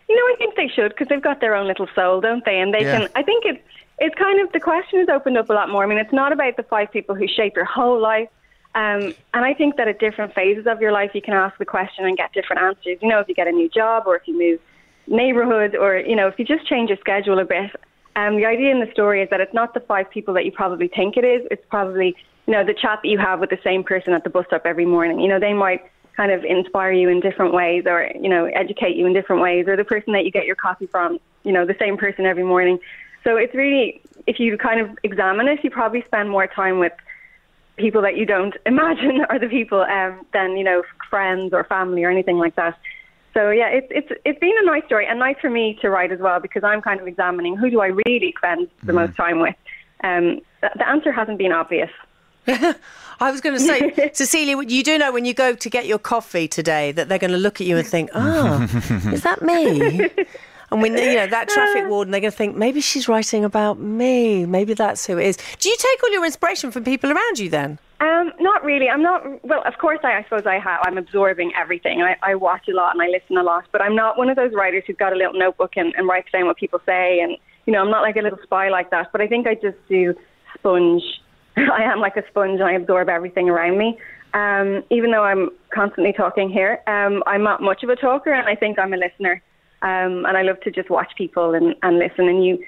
you know, I think they should because they've got their own little soul, don't they? And they Yeah. can. I think it's it's kind of the question has opened up a lot more. I mean, it's not about the five people who shape your whole life. Um, and I think that at different phases of your life, you can ask the question and get different answers. You know, if you get a new job or if you move neighborhood or, you know, if you just change your schedule a bit. Um, the idea in the story is that it's not the five people that you probably think it is. It's probably, you know, the chat that you have with the same person at the bus stop every morning. You know, they might kind of inspire you in different ways or, you know, educate you in different ways or the person that you get your coffee from, you know, the same person every morning. So it's really, if you kind of examine it, you probably spend more time with people that you don't imagine are the people um, than, you know, friends or family or anything like that. So yeah, it's it's it's been a nice story and nice for me to write as well because I'm kind of examining who do I really spend the most time with. Um, the, the answer hasn't been obvious. I was going to say, Cecelia, you do know when you go to get your coffee today that they're going to look at you and think, "Oh, is that me?" And when you know that traffic warden, they're going to think maybe she's writing about me. Maybe that's who it is. Do you take all your inspiration from people around you then? Um, not really. I'm not. Well, of course, I, I suppose I have. I'm absorbing everything. I, I watch a lot and I listen a lot, but I'm not one of those writers who's got a little notebook and, and writes down what people say. And you know, I'm not like a little spy like that. But I think I just do sponge. I am like a sponge and I absorb everything around me. Um, even though I'm constantly talking here, um, I'm not much of a talker, and I think I'm a listener. Um, and I love to just watch people and, and listen. And you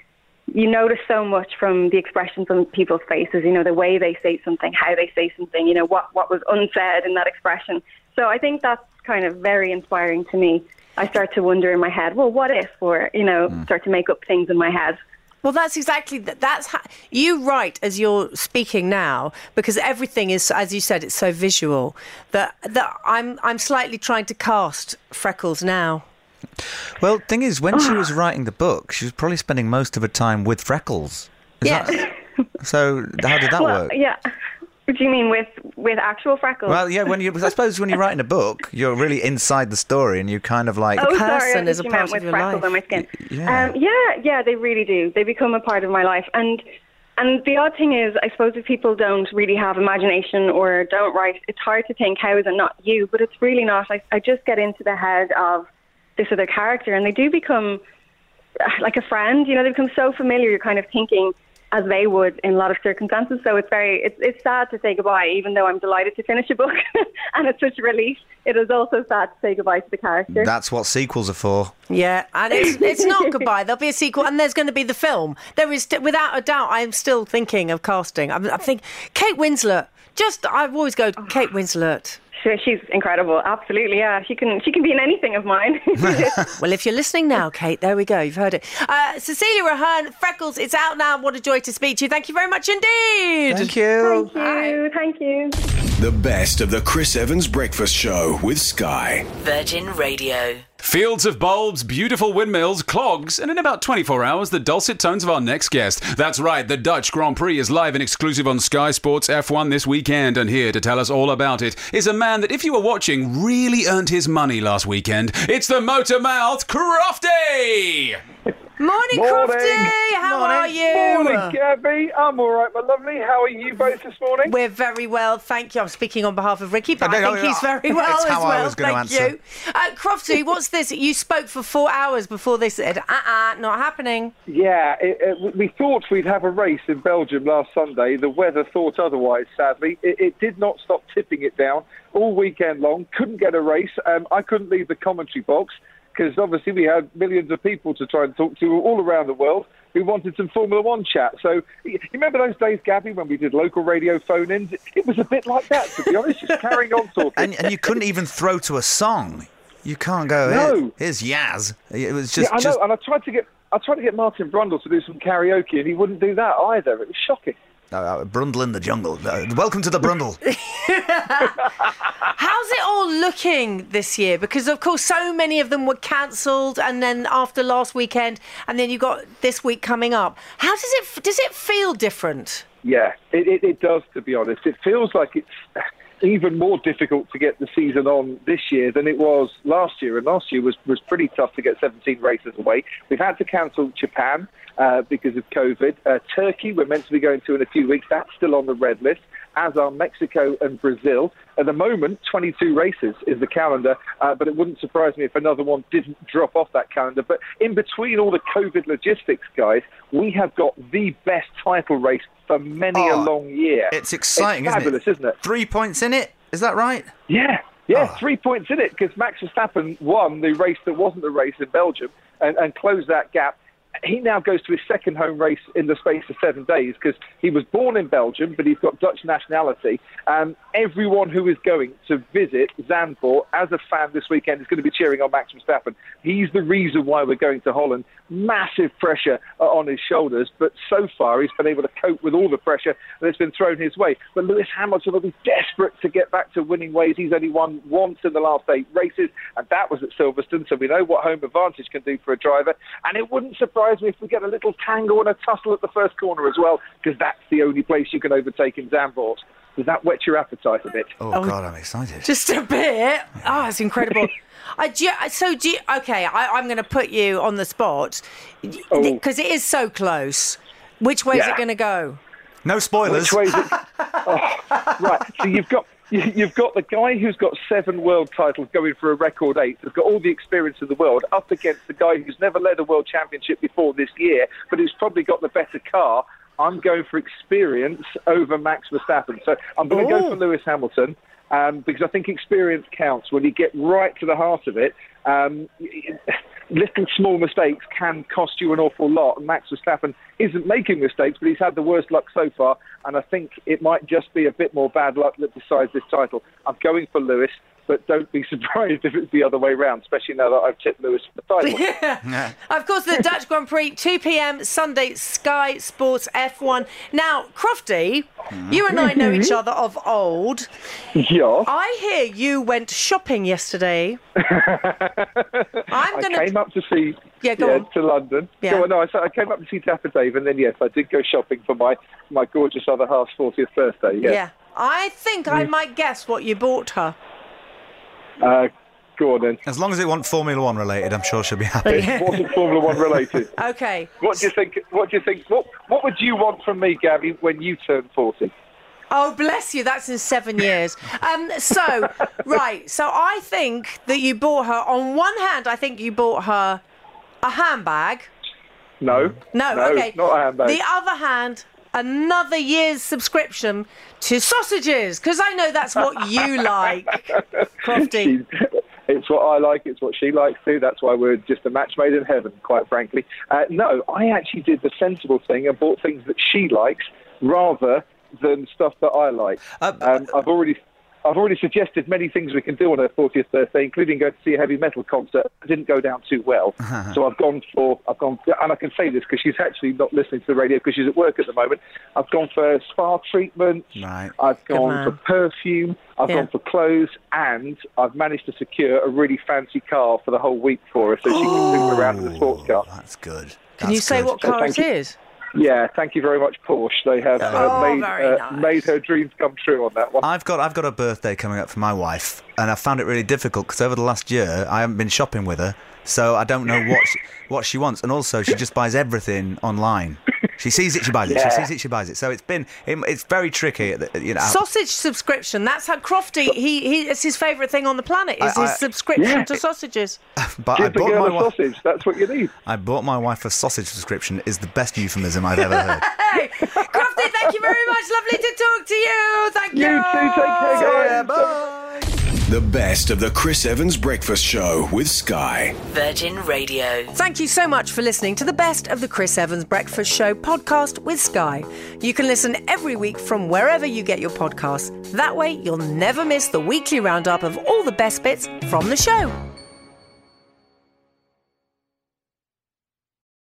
you notice so much from the expressions on people's faces. You know the way they say something, how they say something. You know what what was unsaid in that expression. So I think that's kind of very inspiring to me. I start to wonder in my head, well, what if, or you know, start to make up things in my head. Well, that's exactly that. That's how, you write as you're speaking now because everything is, as you said, it's so visual that that I'm I'm slightly trying to cast Freckles now. Well, thing is, when she was writing the book, she was probably spending most of her time with Freckles. Is Yes. that- so how did that well, work? yeah. What do you mean with with actual freckles? Well, yeah, when you, I suppose when you're writing a book, you're really inside the story, and you kind of like. oh, sorry, I thought you meant with freckles on my skin. Yeah. Um, yeah, yeah, they really do. They become a part of my life, and and the odd thing is, I suppose if people don't really have imagination or don't write, it's hard to think how is it not you, but it's really not. I I just get into the head of this other character, and they do become uh, like a friend. You know, they become so familiar. You're kind of thinking as they would in a lot of circumstances. So it's very it's it's sad to say goodbye, even though I'm delighted to finish a book, and it's such a relief. It is also sad to say goodbye to the character. That's what sequels are for. Yeah, and it's it's not goodbye. There'll be a sequel, and there's going to be the film. There is, without a doubt, I'm still thinking of casting. I'm, I think Kate Winslet. Just I always go Kate Winslet. She- She's incredible. Absolutely, yeah. She can she can be in anything of mine. well, if you're listening now, Kate, there we go. You've heard it. Uh, Cecelia Ahern, Freckles, it's out now. What a joy to speak to you. Thank you very much indeed. Thank you. Thank you. Thank you. The best of the Chris Evans Breakfast Show with Sky. Virgin Radio. Fields of bulbs, beautiful windmills, clogs, and in about 24 hours, the dulcet tones of our next guest. That's right, the Dutch Grand Prix is live and exclusive on Sky Sports F1 this weekend, and here to tell us all about it is a man that, if you were watching, really earned his money last weekend. It's the Motor Mouth Crofty! Morning, Morning. Crofty. How are you? Morning, Gaby. I'm all right, my lovely. How are you both this morning? We're very well, thank you. I'm speaking on behalf of Ricky, but I I think he's very well it's as how I well. was Thank answer. you. Uh, Crofty, what's this? You spoke for four hours before they said, uh uh, not happening. Yeah, it, it, we thought we'd have a race in Belgium last Sunday. The weather thought otherwise, sadly. It, it did not stop tipping it down all weekend long. Couldn't get a race. Um, I couldn't leave the commentary box because obviously we had millions of people to try and talk to all around the world who wanted some Formula One chat. So you remember those days, Gaby, when we did local radio phone-ins? It was a bit like that, to be honest, just carrying on talking. And, and you couldn't even throw to a song. You can't go. No. Here's Yaz. It was just. yeah, I just know, and I tried to get I tried to get Martin Brundle to do some karaoke, and he wouldn't do that either. It was shocking. Uh, uh, Brundle in the jungle. Uh, welcome to the Brundle. How's it all looking this year? Because of course, so many of them were cancelled, and then after last weekend, and then you got this week coming up. How does it does it feel different? Yeah, it, it, it does. To be honest, it feels like it's even more difficult to get the season on this year than it was last year. And last year was was pretty tough to get 17 races away. We've had to cancel Japan uh, because of COVID. Uh, Turkey, we're meant to be going to in a few weeks. That's still on the red list. As are Mexico and Brazil. At the moment, 22 races is the calendar, uh, but it wouldn't surprise me if another one didn't drop off that calendar. But in between all the COVID logistics, guys, we have got the best title race for many a Oh, long year. It's exciting, it's isn't fabulous, it? isn't it? Three points in it. Is that right? Yeah, yeah, three points in it because Max Verstappen won the race that wasn't a race in Belgium and, and closed that gap. He now goes to his second home race in the space of seven days because he was born in Belgium, but he's got Dutch nationality. Um, everyone who is going to visit Zandvoort as a fan this weekend is going to be cheering on Max Verstappen. He's the reason why we're going to Holland. Massive pressure uh, on his shoulders, but so far he's been able to cope with all the pressure that's been thrown his way. But Lewis Hamilton will be desperate to get back to winning ways. He's only won once in the last eight races, and that was at Silverstone, so we know what home advantage can do for a driver. And it wouldn't surprise me if we get a little tangle and a tussle at the first corner as well, because that's the only place you can overtake in Zandvoort. Does that whet your appetite a bit? Oh, oh God, I'm excited. Just a bit. Oh, it's incredible. I, do you, so do you, okay. I, I'm going to put you on the spot oh. because it is so close. Which way is it going to go? No spoilers. Which way is it? Oh, right. So you've got you- you've got the guy who's got seven world titles going for a record eight, who's got all the experience in the world, up against the guy who's never led a world championship before this year, but who's probably got the better car. I'm going for experience over Max Verstappen. So I'm going to go for Lewis Hamilton. um, because I think experience counts when you get right to the heart of it. Um, little small mistakes can cost you an awful lot. And Max Verstappen isn't making mistakes, but he's had the worst luck so far. And I think it might just be a bit more bad luck that decides this title. I'm going for Lewis but don't be surprised if it's the other way round, especially now that I've tipped Lewis for the title. yeah. Of course, the Dutch Grand Prix, 2 p.m. Sunday, Sky Sports F1. Now, Crofty, you and I know each mm-hmm. other of old. Yeah. I hear you went shopping yesterday. I'm gonna... I came up to see yeah, go on. to London. Yeah. Go on, no, I, I came up to see Dapper Dave, and then yes, I did go shopping for my my gorgeous other half's 40th birthday. Yeah. yeah. I think I mm. might guess what you bought her. Uh, go on then. As long as it wasn't Formula One related, I'm sure she'll be happy. It wasn't Formula One related. Okay. What do you think? What do you think? What What would you want from me, Gaby, when you turn 40? Oh, bless you. That's in seven years. Um, so, right. So I think that you bought her, on one hand, I think you bought her a handbag. No. No, no okay. Not a handbag. The other hand, another year's subscription to sausages, because I know that's what you like, Crofty. It's what I like. It's what she likes too. That's why we're just a match made in heaven, quite frankly. Uh, no, I actually did the sensible thing and bought things that she likes rather than stuff that I like. Uh, um, I've already. I've already suggested many things we can do on her 40th birthday, including go to see a heavy metal concert. It didn't go down too well, uh-huh. so I've gone for I've gone, and I can say this because she's actually not listening to the radio because she's at work at the moment. I've gone for spa treatment. Right. I've gone for perfume. I've Yeah. gone for clothes, and I've managed to secure a really fancy car for the whole week for her, so she can zoom around in the sports car. That's good. Can you say what car it Thank you. is? Yeah, thank you very much, Porsche. They have uh, Oh, made very uh, made her dreams come true on that one. I've got I've got a birthday coming up for my wife, and I found it really difficult because over the last year I haven't been shopping with her, so I don't know what she, what she wants, and also she just buys everything online. She sees it, she buys it. Yeah. She sees it, she buys it. So it's been it, it's very tricky. You know, Sausage subscription. That's how Crofty. He, he it's his favourite thing on the planet. Is I- his subscription Yeah. to sausages. but I Give the bought my wife. sausage. That's what you need. I bought my wife a sausage subscription. Is the best euphemism I've ever heard. Hey, Crofty, thank you very much. Lovely to talk to you. Thank you. You too. Take care, See guys. ya, The best of the Chris Evans Breakfast Show with Sky. Virgin Radio. Thank you so much for listening to the best of the Chris Evans Breakfast Show podcast with Sky. You can listen every week from wherever you get your podcasts. That way, you'll never miss the weekly roundup of all the best bits from the show.